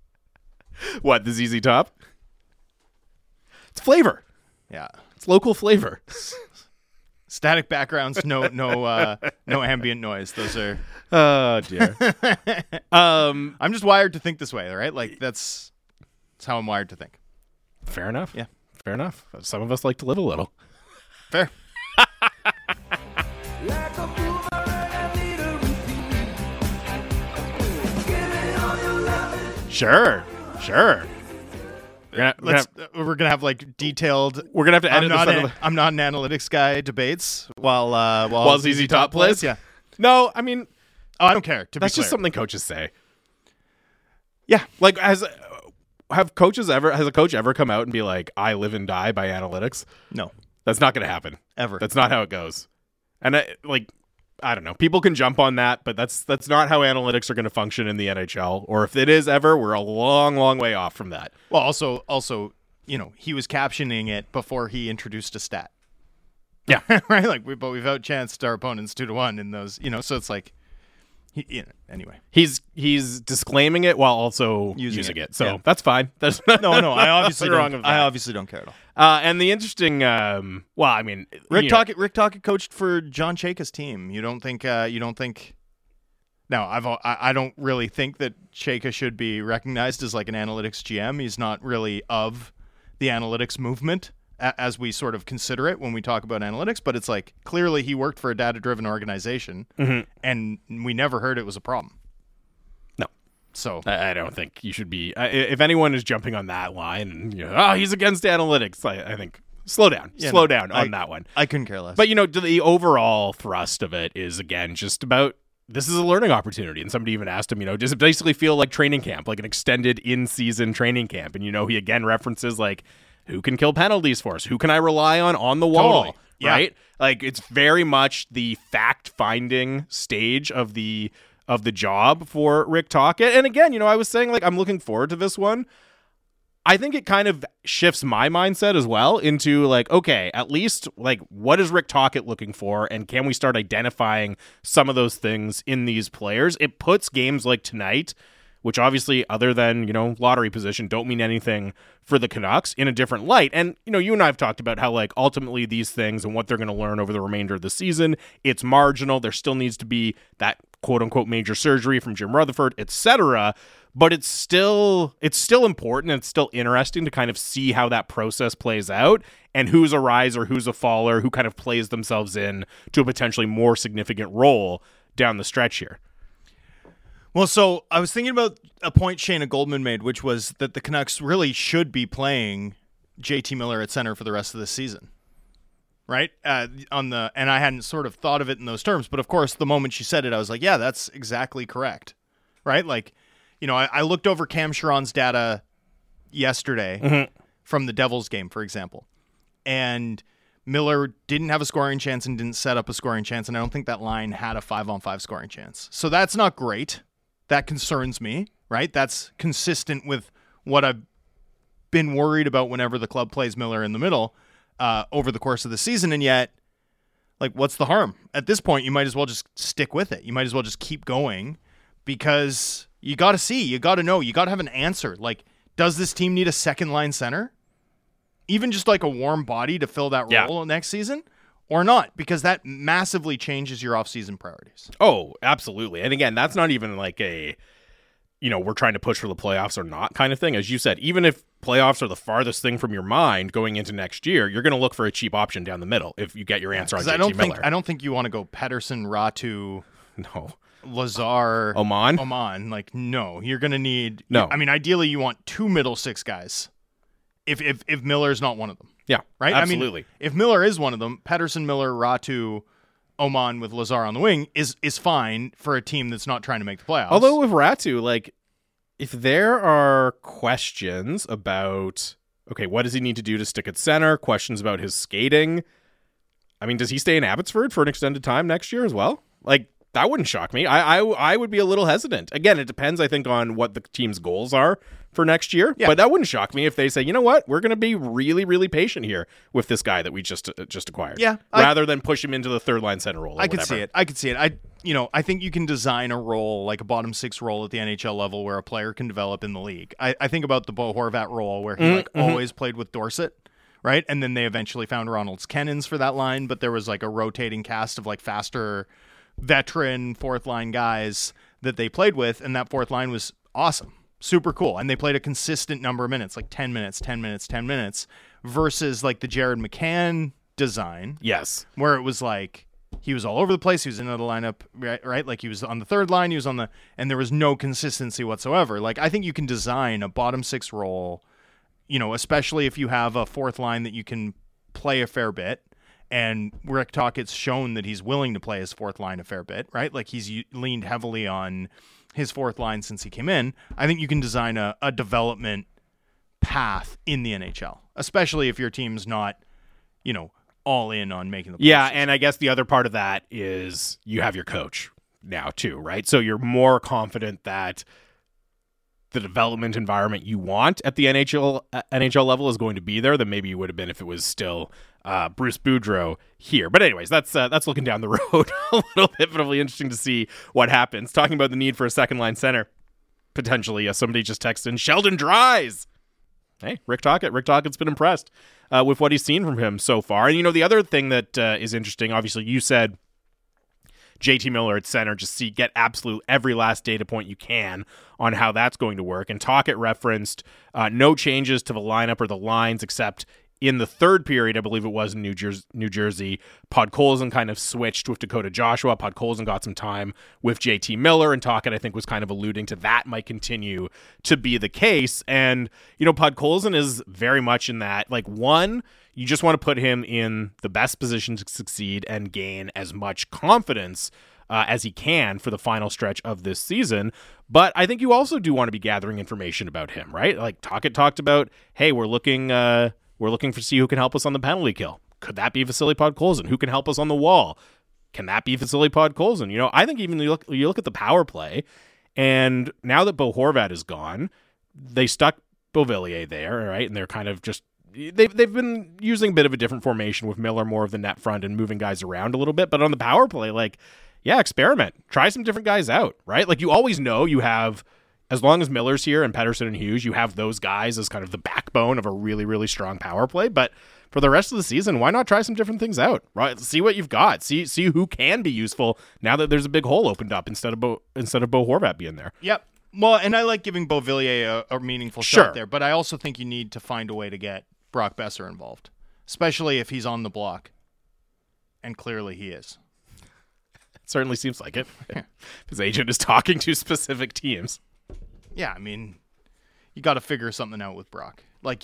What the ZZ Top? It's flavor. Yeah. It's local flavor. Static backgrounds, no no uh no ambient noise. Those are Oh dear. um, I'm just wired to think this way, right? Like that's that's how I'm wired to think. fair enough. Yeah. fair enough. Some of us like to live a little. Fair. Sure, sure. We're gonna, we're Let's gonna- uh, we're gonna have like detailed we're gonna have to I'm not, this. out of the- I'm not an analytics guy debates while uh while, While ZZ Top plays? Yeah. No, I mean Oh, I don't care. To that's be just clear. something coaches say. Yeah. Like, as have coaches ever has a coach ever come out and be like, "I live and die by analytics"? No. That's not going to happen Ever. That's not how it goes. And I, like, I don't know. People can jump on that, but that's that's not how analytics are going to function in the NHL. Or if it is ever, we're a long, long way off from that. Well, also, also, you know, he was captioning it before he introduced a stat. Yeah. right. Like, we, but we've outchanced our opponents two to one in those. You know, so it's like, he, anyway. He's he's disclaiming it while also Using using, it. it. So Yeah. that's fine. That's No, no, I obviously wrong don't. I obviously don't care at all. Uh, and the interesting, um, well, I mean, Rick Tocchet, Rick Tocchet coached for John Chayka's team. You don't think? Uh, you don't think? No, I've I, I don't really think that Chayka should be recognized as like an analytics GM. He's not really of the analytics movement a- as we sort of consider it when we talk about analytics. But it's like clearly he worked for a data-driven organization, mm-hmm. and we never heard it was a problem. No. So I, I don't think you should be. I, if anyone is jumping on that line, you know, oh, he's against analytics, I, I think slow down, Yeah, slow no, down on I- that one. I couldn't care less. But you know, the overall thrust of it is again just about this is a learning opportunity. And somebody even asked him, you know, does it basically feel like training camp, like an extended in-season training camp? And you know, he again references like who can kill penalties for us, who can I rely on on the wall, Totally. Yeah. right? Like it's very much the fact-finding stage of the of the job for Rick Tocchet. And again, you know, I was saying like I'm looking forward to this one. I think it kind of shifts my mindset as well into like, okay, at least like what is Rick Tocchet looking for, and can we start identifying some of those things in these players? It puts games like tonight, which obviously, other than you know lottery position, don't mean anything for the Canucks in a different light. And you know, you and I have talked about how like ultimately these things and what they're going to learn over the remainder of the season, it's marginal. There still needs to be that quote unquote major surgery from Jim Rutherford, etc but it's still it's still important and it's still interesting to kind of see how that process plays out and who's a riser, who's a faller, who kind of plays themselves in to a potentially more significant role down the stretch here. Well, so I was thinking about a point Shayna Goldman made, which was that the Canucks really should be playing JT Miller at center for the rest of the season. Right? Uh, on the and I hadn't sort of thought of it in those terms, but of course the moment she said it, I was like, yeah, that's exactly correct. Right? Like, you know, I, I looked over Cam Charron's data yesterday from the Devils game, for example. And Miller didn't have a scoring chance and didn't set up a scoring chance, and I don't think that line had a five on five scoring chance. So that's not great. That concerns me, right? That's consistent with what I've been worried about whenever the club plays Miller in the middle uh, over the course of the season. And yet, like, what's the harm? At this point, you might as well just stick with it. You might as well just keep going because you got to see, you got to know, you got to have an answer. Like, does this team need a second line center? Even just like a warm body to fill that Yeah. role next season? Or not, because that massively changes your offseason priorities. Oh, absolutely. And again, that's not even like a you know, we're trying to push for the playoffs or not kind of thing. As you said, even if playoffs are the farthest thing from your mind going into next year, you're going to look for a cheap option down the middle if you get your answer on 'Cause JT I don't Miller. think I don't think you want to go Pettersson, Räty, no. Lazar, Åman? Åman. Like, no, you're going to need. No. I mean, ideally, you want two middle six guys. If if if Miller's not one of them, Yeah, right? Absolutely. I mean, if Miller is one of them, Pettersson, Miller, Räty, Åman with Lazar on the wing is is fine for a team that's not trying to make the playoffs. Although with Räty, like, if there are questions about okay, what does he need to do to stick at center? Questions about his skating. I mean, does he stay in Abbotsford for an extended time next year as well? Like, that wouldn't shock me. I I, I would be a little hesitant. Again, it depends, I think, on what the team's goals are for next year. Yeah. But that wouldn't shock me if they say, you know what, we're going to be really, really patient here with this guy that we just uh, just acquired. Yeah, I- rather than push him into the third line center role. or I could whatever. see it. I could see it. I you know, I think you can design a role like a bottom six role at the NHL level where a player can develop in the league. I, I think about the Bo Horvat role where he Mm, like mm-hmm. always played with Dorsett, right? And then they eventually found Ronald Kenins for that line, but there was like a rotating cast of like faster veteran fourth line guys that they played with, and that fourth line was awesome. Super cool. And they played a consistent number of minutes, like 10 minutes, 10 minutes, 10 minutes, versus like the Jared McCann design Yes. where it was like he was all over the place. He was in the lineup, right? Right, like he was on the third line. He was on the, and there was no consistency whatsoever. Like I think you can design a bottom six role, you know, especially if you have a fourth line that you can play a fair bit. And Rick Tocchet's shown that he's willing to play his fourth line a fair bit, right? Like he's leaned heavily on his fourth line since he came in. I think you can design a, a development path in the NHL, especially if your team's not, you know, all in on making the playoffs. Yeah, and I guess the other part of that is you have your coach now too, right? So you're more confident that the development environment you want at the NHL uh, NHL level is going to be there than maybe you would have been if it was still uh, Bruce Boudreau here. But anyways, that's uh, that's looking down the road a little bit, but it'll interesting to see what happens. Talking about the need for a second line center, potentially. Uh, somebody just texted in Sheldon Dries. Hey, Rick Tocchet. Rick Tocchet's been impressed uh, with what he's seen from him so far. And you know, the other thing that uh, is interesting, obviously, you said JT Miller at center, just see get absolute every last data point you can on how that's going to work. And Tocchet referenced uh, no changes to the lineup or the lines except in the third period, I believe it was in New Jersey, New Jersey, Podkolzin kind of switched with Dakota Joshua. Podkolzin got some time with JT Miller, and Tocchet, I think, was kind of alluding to that might continue to be the case. And, you know, Podkolzin is very much in that, like, one, you just want to put him in the best position to succeed and gain as much confidence uh, as he can for the final stretch of this season. But I think you also do want to be gathering information about him, right? Like Tocchet talked about, hey, we're looking, uh, we're looking for see who can help us on the penalty kill. Could that be Vasily Podkolzin? Who can help us on the wall? Can that be Vasily Podkolzin? You know, I think even you look, you look at the power play, and now that Bo Horvat is gone, they stuck Beauvillier there, right? And they're kind of just they've they've been using a bit of a different formation with Miller more of the net front and moving guys around a little bit. But on the power play, like, yeah, experiment, try some different guys out, right? Like you always know you have. As long as Miller's here and Pettersson and Hughes, you have those guys as kind of the backbone of a really, really strong power play. But for the rest of the season, why not try some different things out? Right, see what you've got. See see who can be useful now that there's a big hole opened up instead of Bo, instead of Bo Horvat being there. Yep. Well, and I like giving Beauvillier a, a meaningful Sure. shot there, but I also think you need to find a way to get Brock Boeser involved, especially if he's on the block. And clearly he is. It certainly seems like it. His agent is talking to specific teams. Yeah, I mean, you got to figure something out with Brock. Like,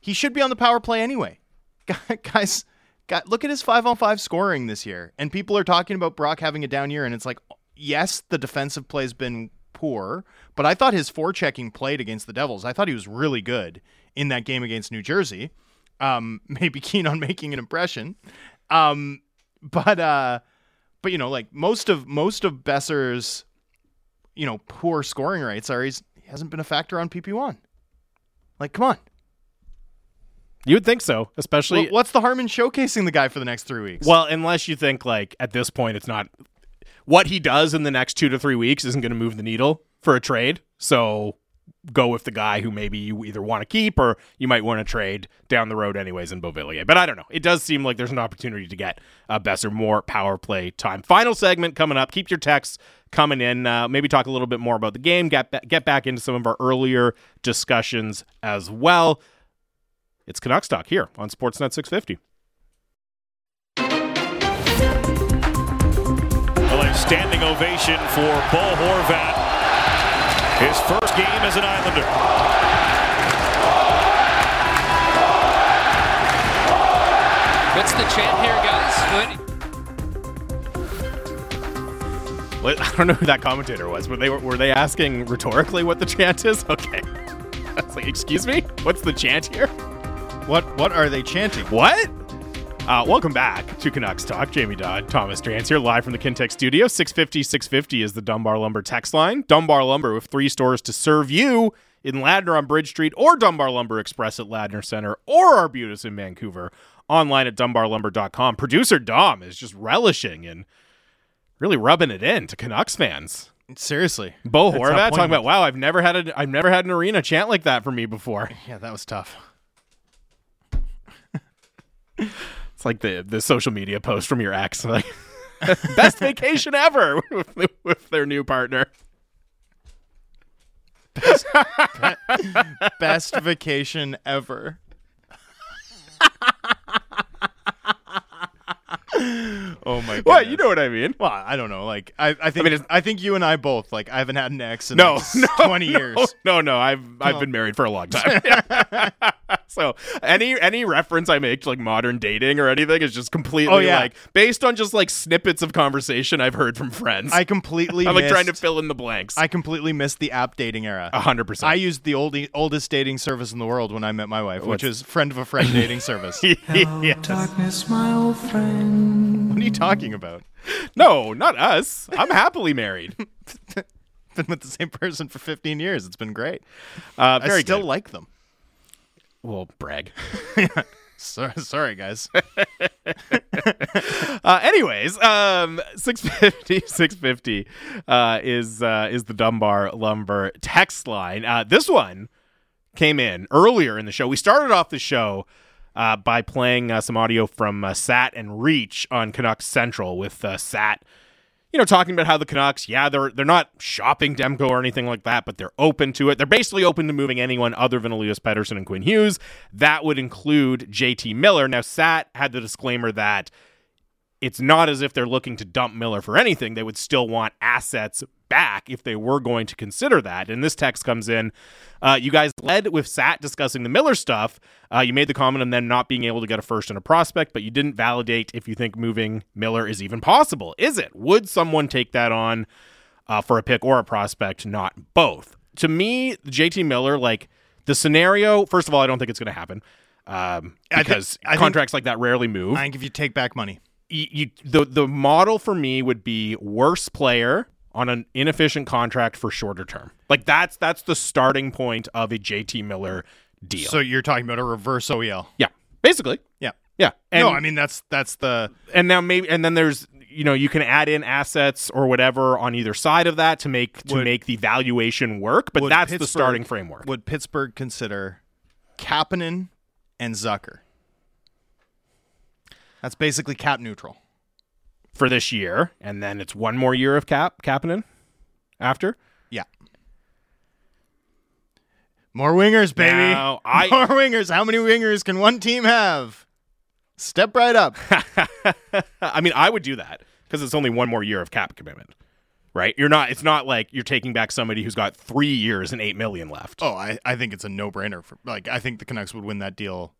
he should be on the power play anyway. Guys, guys, look at his five on five scoring this year. And people are talking about Brock having a down year, and it's like, yes, the defensive play's been poor, but I thought his forechecking played against the Devils. I thought he was really good in that game against New Jersey. Um, maybe keen on making an impression. Um, but uh, but you know, like most of most of Boeser's you know, poor scoring rates are he's he hasn't been a factor on PP1. Like, come on. You would think so, especially Well, what's the harm in showcasing the guy for the next three weeks? Well, unless you think like at this point it's not what he does in the next two to three weeks isn't going to move the needle for a trade. So go with the guy who maybe you either want to keep or you might want to trade down the road anyways in Beauvillier. But I don't know. It does seem like there's an opportunity to get uh, Boeser more power play time. Final segment coming up. Keep your texts coming in. Uh, maybe talk a little bit more about the game. Get get back into some of our earlier discussions as well. It's Canucks Talk here on Sportsnet 650. Well, a standing ovation for Bo Horvat. His first game as an Islander. What's the chant here, guys? What, I don't know who that commentator was. Were they were they asking rhetorically what the chant is? Okay. I was like, excuse me? What's the chant here? What what are they chanting? What? Uh, welcome back to Canucks Talk. Jamie Dodd, Thomas Drance here, live from the Kintec studio. 650 650 is the Dunbar Lumber text line. Dunbar Lumber with three stores to serve you in Ladner on Bridge Street or Dunbar Lumber Express at Ladner Center or Arbutus in Vancouver. Online at dunbarlumber.com. Producer Dom is just relishing and really rubbing it in to Canucks fans. Seriously, Bo That's Horvat talking about, wow, I've never had a, I've never had an arena chant like that for me before. Yeah, that was tough. It's like the the social media post from your ex, like best vacation ever with, with their new partner. Best vacation ever. oh my god. What you know what I mean? Well, I don't know. Like I, I think I, mean, I think you and I both like I haven't had an ex in No, like, no, twenty no, years. No, no, I've I've been married for a long time. So any any reference I make to like modern dating or anything is just completely Oh, yeah. like based on just like snippets of conversation I've heard from friends. I completely I'm like trying to fill in the blanks. I completely missed the app dating era. A hundred percent. I used the old, oldest dating service in the world when I met my wife, which What's- is friend of a friend dating service. yes. Darkness, my old friend. What are you talking about? No, not us. I'm happily married. Been with the same person for 15 years. It's been great. Uh, I still good. like them. Well, brag. So, sorry, guys. uh, anyways, um, 650, 650 uh, is uh, is the Dunbar Lumber text line. Uh, this one came in earlier in the show. We started off the show uh, by playing uh, some audio from uh, Sat and Reach on Canucks Central with uh, Sat. You know, talking about how the Canucks, yeah, they're they're not shopping Demko or anything like that, but they're open to it. They're basically open to moving anyone other than Elias Pettersson and Quinn Hughes. That would include JT Miller. Now, Sat had the disclaimer that it's not as if they're looking to dump Miller for anything. They would still want assets back if they were going to consider that. And this text comes in. Uh, you guys led with Sat discussing the Miller stuff. Uh, you made the comment on them not being able to get a first and a prospect, but you didn't validate if you think moving Miller is even possible. Is it? Would someone take that on uh, for a pick or a prospect? Not both. To me, JT Miller, like the scenario, first of all, I don't think it's going to happen. Um, I think- because I think- contracts like that rarely move I think if you take back money, you, you the the model for me would be worse player on an inefficient contract for shorter term. Like that's that's the starting point of a JT Miller deal. so you're talking about a reverse OEL. yeah, basically. Yeah. Yeah. And, no, I mean that's that's the and now maybe and then there's you know you can add in assets or whatever on either side of that to make to Would- make the valuation work, but that's the starting framework. Would Pittsburgh consider Kapanen and Zucker? That's basically cap neutral. For this year, and then it's one more year of cap Kapanen after. Yeah. More wingers, baby. Now, I- More wingers. How many wingers can one team have? Step right up. I mean, I would do that because it's only one more year of cap commitment, right? You're not. It's not like you're taking back somebody who's got three years and eight million left. oh, I, I think it's a no brainer. For like, I think the Canucks would win that deal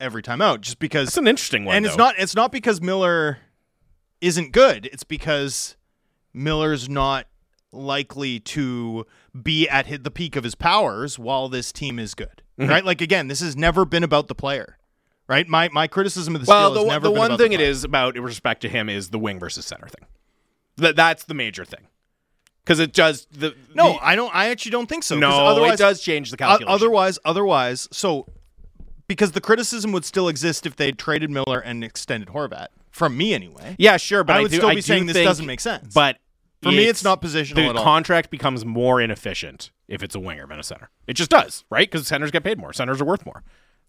every time out, just because. it's an interesting one. and it's not. It's not because Miller isn't good. It's because Miller's not likely to be at the peak of his powers while this team is good. Mm-hmm. Right? Like again, this has never been about the player. Right? My my criticism of this Well, the, has one- never the one thing the it is about in respect to him is the wing versus center thing. That that's the major thing because it does the No, the- I don't. I actually don't think so. no, otherwise, it does change the calculation. otherwise, otherwise, so because the criticism would still exist if they traded Miller and extended Horvat. From me, anyway. yeah, sure, but I I, would do- still be do saying this think- doesn't make sense. But For me, it's not positional The at all. contract becomes more inefficient if it's a winger than a center. It just does, right? Because centers get paid more. Centers are worth more.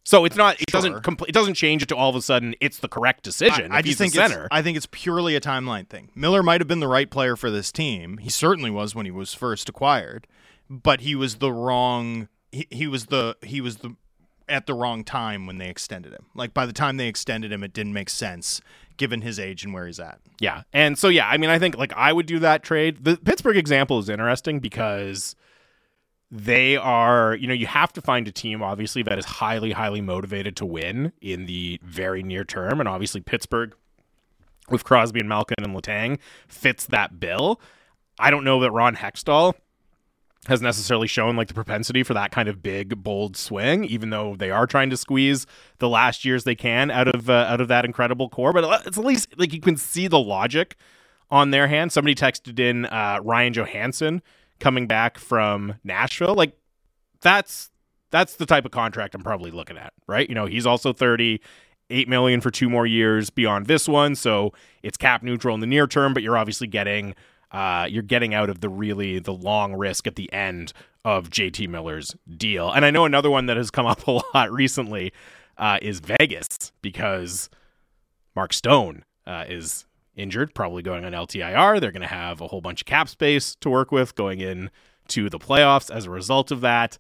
So it's not. It Sure. doesn't. Compl- it doesn't change it to all of a sudden it's the correct decision. I, I just he's think center. I think it's purely a timeline thing. Miller might have been the right player for this team. He certainly was when he was first acquired, but he was the wrong. He, he was the he was the at the wrong time when they extended him. Like by the time they extended him, it didn't make sense given his age and where he's at. Yeah. And so yeah, I mean I think like I would do that trade. The Pittsburgh example is interesting because they are, you know, you have to find a team obviously that is highly highly motivated to win in the very near term and obviously Pittsburgh with Crosby and Malkin and Letang fits that bill. I don't know that Ron Hextall has necessarily shown like the propensity for that kind of big bold swing even though they are trying to squeeze the last years they can out of uh, out of that incredible core. But it's at least like you can see the logic on their hand somebody texted in uh, Ryan Johansen coming back from Nashville. Like that's that's the type of contract I'm probably looking at right? You know he's also 30 8 million for two more years beyond this one. So it's cap neutral in the near term but you're obviously getting uh, you're getting out of the really the long risk at the end of JT Miller's deal. And I know another one that has come up a lot recently uh, is Vegas because Mark Stone uh, is injured, probably going on LTIR. They're going to have a whole bunch of cap space to work with going in to the playoffs as a result of that.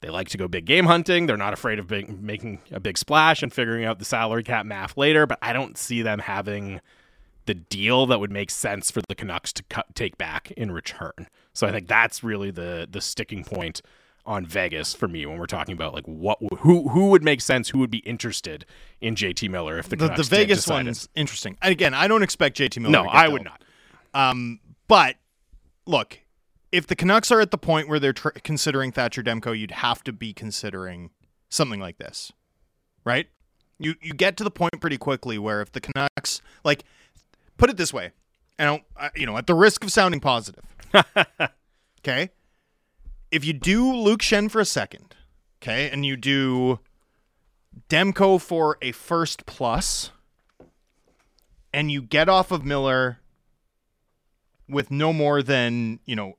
They like to go big game hunting. They're not afraid of big, making a big splash and figuring out the salary cap math later, but I don't see them having the deal that would make sense for the Canucks to cut, take back in return. So I think that's really the the sticking point on Vegas for me when we're talking about like what who who would make sense, who would be interested in JT Miller if the The, Canucks the Vegas decided. one's interesting. Again, I don't expect JT Miller. No, I would not. Um, but look, if the Canucks are at the point where they're tr- considering Thatcher Demko, you'd have to be considering something like this, right? You you get to the point pretty quickly where if the Canucks like put it this way, and I- you know, at the risk of sounding positive, okay, if you do Luke Schenn for a second, okay, and you do Demko for a first plus, and you get off of Miller with no more than you know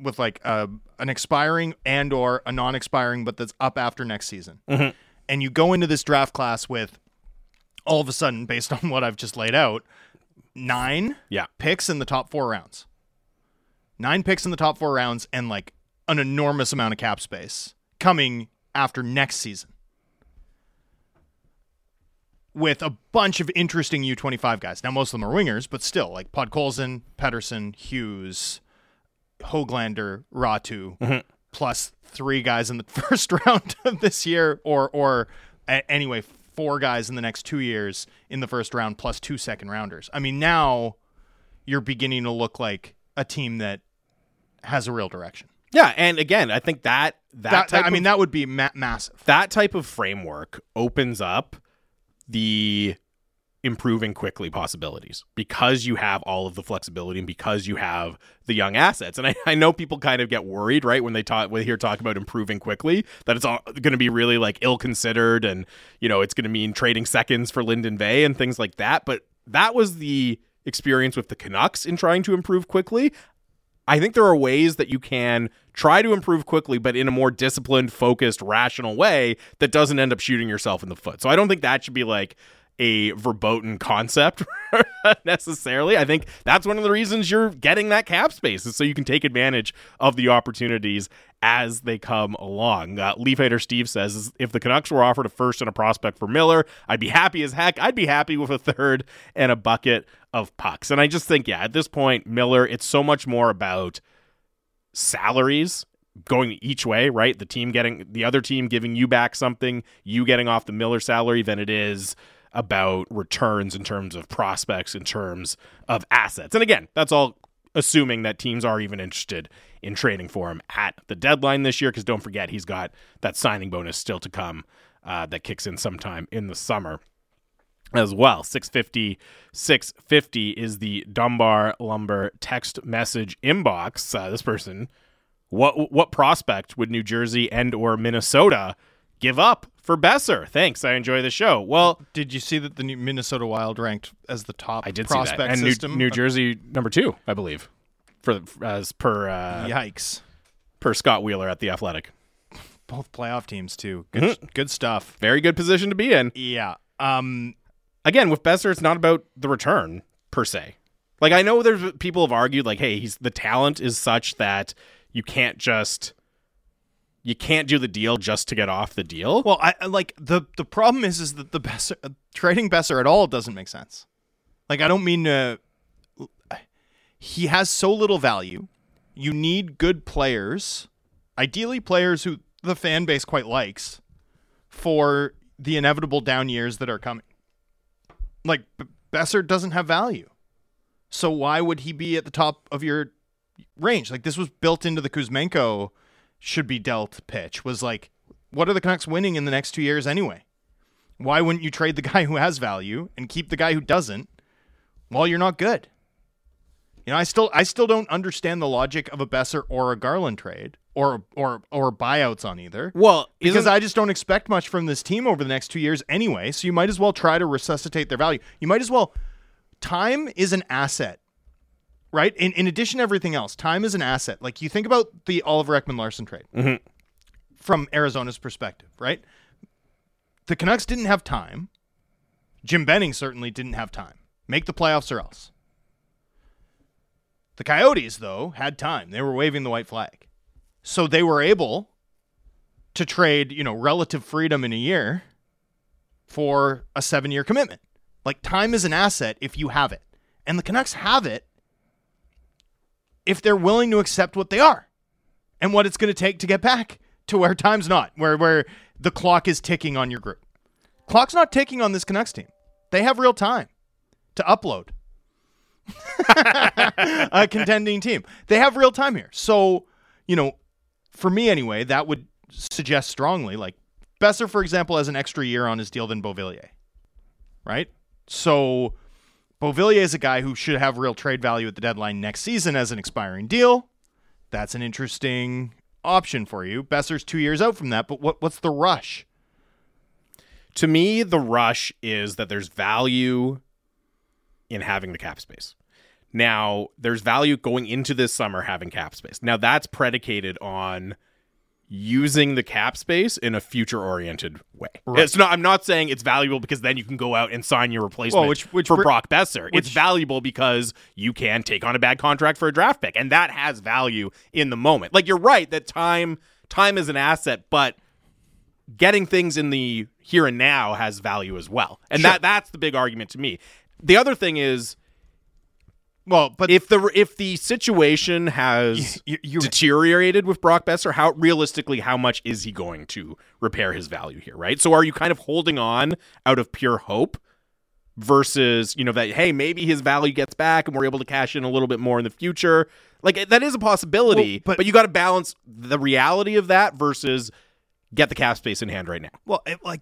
with like a, an expiring and or a non-expiring but that's up after next season. Mhm. and you go into this draft class with all of a sudden based on what i've just laid out nine Yeah. picks in the top four rounds nine picks in the top four rounds and like an enormous amount of cap space coming after next season with a bunch of interesting U25 guys. Now, most of them are wingers, but still, like Pod Podkolzin, Pettersson, Hughes, Hoglander, Räty, Mhm. plus three guys in the first round of this year, or or anyway, four guys in the next two years in the first round, plus two second rounders. I mean, now you're beginning to look like a team that has a real direction. Yeah, and again, I think that that, That, type I mean, that would be ma- massive. that type of framework opens up the improving quickly possibilities because you have all of the flexibility and because you have the young assets. And I, I know people kind of get worried, right, when they talk when they hear talk about improving quickly, that it's all going to be really like ill considered and you know it's going to mean trading seconds for Linden Vey and things like that. But that was the experience with the Canucks in trying to improve quickly. I think there are ways that you can try to improve quickly, but in a more disciplined, focused, rational way that doesn't end up shooting yourself in the foot. So I don't think that should be like a verboten concept necessarily. I think that's one of the reasons you're getting that cap space is so you can take advantage of the opportunities as they come along. Uh, Leaf Hater Steve says if the Canucks were offered a first and a prospect for Miller, I'd be happy as heck. I'd be happy with a third and a bucket of pucks. And I just think, yeah, at this point, Miller, it's so much more about salaries going each way, right? The team getting the other team giving you back something, you getting off the Miller salary than it is about returns in terms of prospects, in terms of assets. And again, that's all assuming that teams are even interested in trading for him at the deadline this year, because don't forget he's got that signing bonus still to come uh, that kicks in sometime in the summer as well. 650 650 is the Dunbar Lumber text message inbox. Uh, this person, what what prospect would New Jersey and or Minnesota give up for Boeser? Thanks, I enjoy the show. Well, Did you see that the Minnesota Wild ranked as the top I did prospect see that, and New, system? New Jersey number two, I believe, for as per uh, Yikes. per Scott Wheeler at the Athletic. Both playoff teams too. Good, Mm-hmm. good stuff. Very good position to be in. Yeah. Um. Again, with Boeser, it's not about the return per se. Like I know there's people have argued like, hey, he's the talent is such that you can't just you can't do the deal just to get off the deal. Well, I like the the problem is is that the Boeser uh, trading Boeser at all doesn't make sense. Like I don't mean to. He has so little value. You need good players, ideally players who the fan base quite likes, for the inevitable down years that are coming. Like Boeser doesn't have value, so why would he be at the top of your range? Like this was built into the Kuzmenko should be dealt pitch was like, what are the Canucks winning in the next two years anyway? Why wouldn't you trade the guy who has value and keep the guy who doesn't while you're not good? You know, I still I still don't understand the logic of a Boeser or a Garland trade or or or buyouts on either. Well, because I just don't expect much from this team over the next two years anyway. So you might as well try to resuscitate their value. You might as well. Time is an asset, right? In in addition to everything else, time is an asset. Like you think about the Oliver Ekman Larsson trade Mhm. from Arizona's perspective, right? The Canucks didn't have time. Jim Benning certainly didn't have time. Make the playoffs or else. The Coyotes, though, had time. They were waving the white flag. So they were able to trade, you know, relative freedom in a year for a seven year commitment. Like time is an asset if you have it. And the Canucks have it if they're willing to accept what they are and what it's going to take to get back to where time's not, where where the clock is ticking on your group. Clock's not ticking on this Canucks team. They have real time to upload a contending team. They have real time here. So, you know, for me anyway, that would suggest strongly like Boeser, for example, has an extra year on his deal than Beauvillier. Right? So Beauvillier is a guy who should have real trade value at the deadline next season as an expiring deal. That's an interesting option for you. Boeser's two years out from that, but what what's the rush? to me, the rush is that there's value in having the cap space. Now, there's value going into this summer having cap space. Now, that's predicated on using the cap space in a future oriented way. Right. It's not I'm not saying it's valuable because then you can go out and sign your replacement Well, which- which for br- Brock Boeser. it's valuable because you can take on a bad contract for a draft pick and that has value in the moment. Like you're right that time time is an asset, but getting things in the here and now has value as well. And Sure. that that's the big argument to me. The other thing is well, but if the if the situation has You- you- deteriorated with Brock Boeser, how realistically how much is he going to repair his value here, right? So are you kind of holding on out of pure hope versus, you know, that hey, maybe his value gets back and we're able to cash in a little bit more in the future? Like eh, that is a possibility, Well, but- but, you got to balance the reality of that versus get the cap space in hand right now. Well, it, like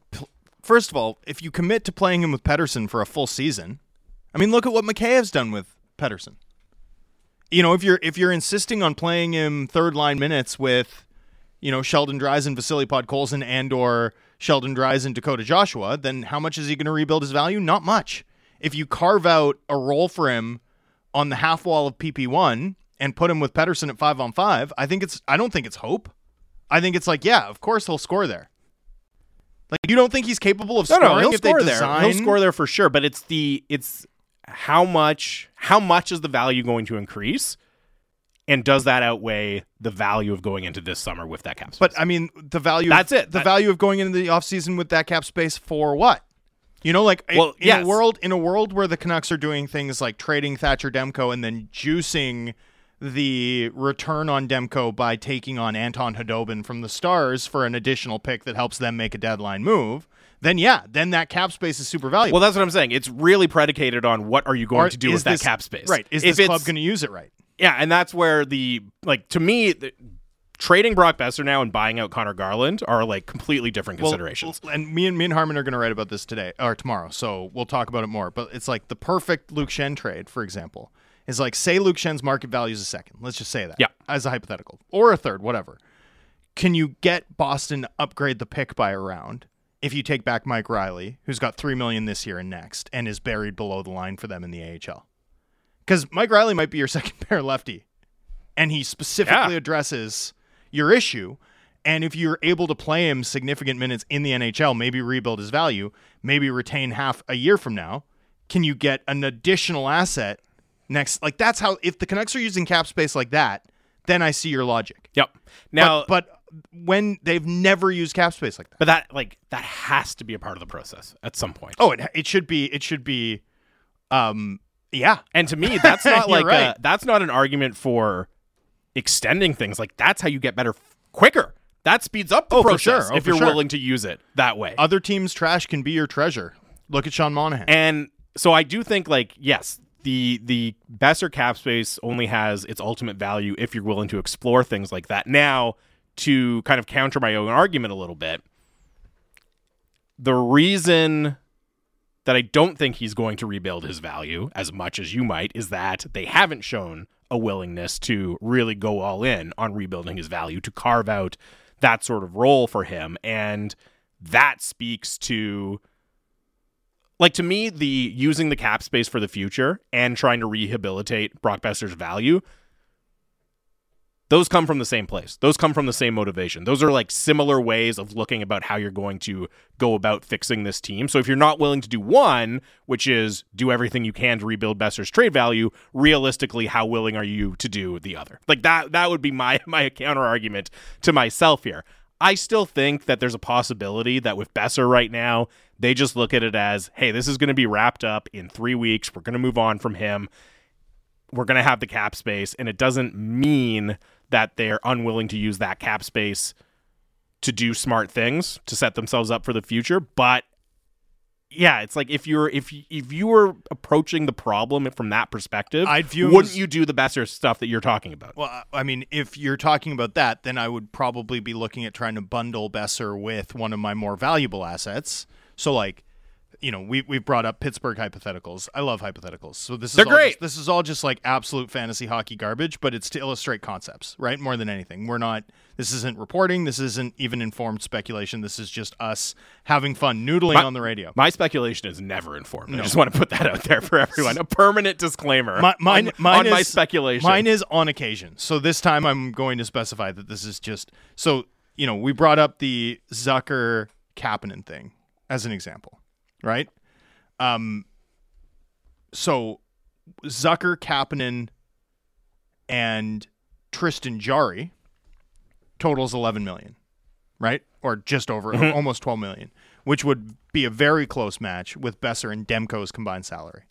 first of all, if you commit to playing him with Pettersson for a full season, I mean, look at what McKay has done with Pettersson. You know, if you're if you're insisting on playing him third line minutes with, you know, Sheldon and Vasily Podkolzin and or Sheldon and Dakota Joshua, then how much is he going to rebuild his value? Not much. If you carve out a role for him on the half wall of PP one and put him with Pettersson at five on five, I think it's I don't think it's hope. I think it's like, yeah, of course he'll score there. Like you don't think he's capable of No, scoring no, he'll if score they there. design He'll score there for sure. But it's the it's how much how much is the value going to increase, and does that outweigh the value of going into this summer with that cap space? But I mean, the value. That's of, it. The That- value of going into the offseason with that cap space for what? You know, like in- Well, in yes. a world in a world where the Canucks are doing things like trading Thatcher Demko and then juicing the return on Demko by taking on Anton Khudobin from the Stars for an additional pick that helps them make a deadline move. Then yeah, then that cap space is super valuable. well, that's what I'm saying. It's really predicated on what are you going to do with that cap space, Right? Is If this club going to use it right? Yeah, and that's where the like to me. The, Trading Brock Boeser now and buying out Connor Garland are like completely different Well, considerations. and me and me and Harman are going to write about this today or tomorrow, so we'll talk about it more. But it's like the perfect Luke Schenn trade, for example, is like say Luke Schenn's market value is a second. Let's just say that, Yeah. as a hypothetical, or a third, whatever. Can you get Boston to upgrade the pick by a round if you take back Mike Reilly, who's got three million this year and next, and is buried below the line for them in the AHL? Because Mike Reilly might be your second pair lefty, and he specifically Yeah. addresses your issue. And if you're able to play him significant minutes in the NHL, maybe rebuild his value, maybe retain half a year from now, can you get an additional asset next? Like that's how if the Canucks are using cap space like that, then I see your logic. Yep. Now, but, but when they've never used cap space like that. But that like that has to be a part of the process at some point. Oh, it, it should be it should be um yeah. And to me, that's not like right. a, that's not an argument for extending things. Like that's how you get better f- quicker. That speeds up the Oh, process sure. Oh, if you're sure. willing to use it that way. Other teams' trash can be your treasure. Look at Sean Monahan. And so I do think like yes, the the Boeser cap space only has its ultimate value if you're willing to explore things like that. Now, to kind of counter my own argument a little bit, the reason that I don't think he's going to rebuild his value as much as you might is that they haven't shown a willingness to really go all in on rebuilding his value to carve out that sort of role for him. And that speaks to like to me the using the cap space for the future and trying to rehabilitate Brock Boeser's value those come from the same place those come from the same motivation those are like similar ways of looking about how you're going to go about fixing this team so if you're not willing to do one which is do everything you can to rebuild Boeser's trade value realistically how willing are you to do the other like that that would be my my counter argument to myself here I still think that there's a possibility that with Boeser right now, they just look at it as, hey, this is going to be wrapped up in three weeks. We're going to move on from him. We're going to have the cap space. And it doesn't mean that they're unwilling to use that cap space to do smart things to set themselves up for the future. But yeah, it's like if you're if if you were approaching the problem from that perspective, I'd view wouldn't as- you do the Boeser stuff that you're talking about? Well, I mean, if you're talking about that, then I would probably be looking at trying to bundle Boeser with one of my more valuable assets. So, like, you know, we we've brought up Pittsburgh hypotheticals. I love hypotheticals. So this is They're all great. Just, this is all just like absolute fantasy hockey garbage, but it's to illustrate concepts, right? More than anything, we're not. This isn't reporting. This isn't even informed speculation. This is just us having fun noodling My- on the radio. My speculation is never informed. I just want to put that out there for everyone. A permanent disclaimer My, mine, on, mine on is, my speculation. Mine is on occasion. So this time I'm going to specify that this is just so you know we brought up the Zucker Kapanen thing as an example, right? Um. So Zucker Kapanen and Tristan Jarry totals 11 million, right? Or just over Mhm. almost 12 million, which would be a very close match with Boeser and Demko's combined salary.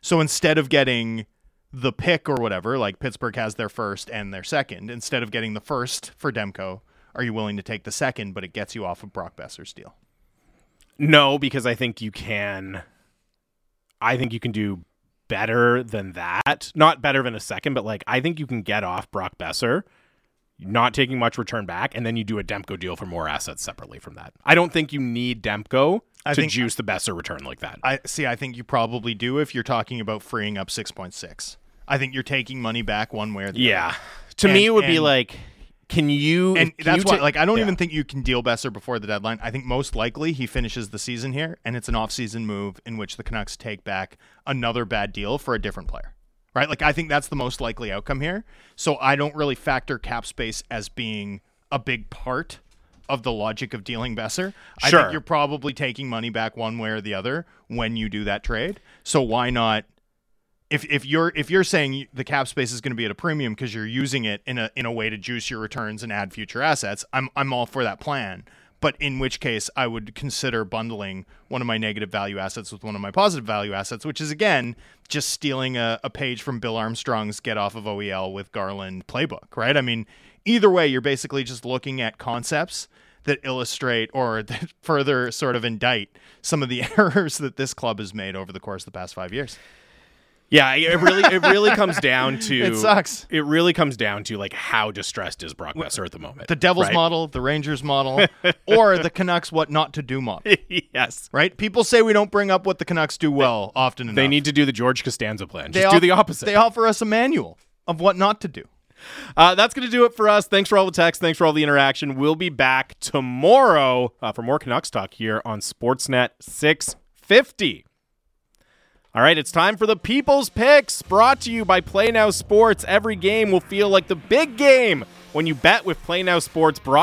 So instead of getting the pick or whatever, like Pittsburgh has their first and their second, instead of getting the first for Demko, are you willing to take the second, but it gets you off of Brock Boeser's deal? No, because I think you can. I think you can do better than that. Not better than a second, but like I think you can get off Brock Boeser, not taking much return back, and then you do a Demko deal for more assets separately from that. I don't think you need Demko I to think- juice the Boeser return like that. I see. I think you probably do if you're talking about freeing up six point six. I think you're taking money back one way or the Yeah. other. To me, it would be like, can you? and can that's you why, ta- like, I don't Yeah. even think you can deal Boeser before the deadline. I think most likely he finishes the season here, and it's an off-season move in which the Canucks take back another bad deal for a different player. Right? Like, I think that's the most likely outcome here. So I don't really factor cap space as being a big part of the logic of dealing Boeser. I Sure. think you're probably taking money back one way or the other when you do that trade. So why not? If if you're if you're saying the cap space is going to be at a premium because you're using it in a in a way to juice your returns and add future assets, I'm I'm all for that plan. But in which case, I would consider bundling one of my negative value assets with one of my positive value assets, which is again just stealing a, a page from Bill Armstrong's Get Off of OEL with Garland playbook, right? I mean, either way, you're basically just looking at concepts that illustrate or that further sort of indict some of the errors that this club has made over the course of the past five years. Yeah, it really it really comes down to It sucks. It really comes down to like how distressed is Brock Boeser at the moment. the Devils right? model, the Rangers model, or the Canucks what not to do model. yes. Right? People say we don't bring up what the Canucks do well often enough. They need to do the George Costanza plan. They Just do off- the opposite. They offer us a manual of what not to do. Uh, that's going to do it for us. Thanks for all the text. Thanks for all the interaction. We'll be back tomorrow uh, for more Canucks talk here on Sportsnet 650. All right, it's time for the People's Picks, brought to you by Play Now Sports. Every game will feel like the big game when you bet with Play Now Sports brought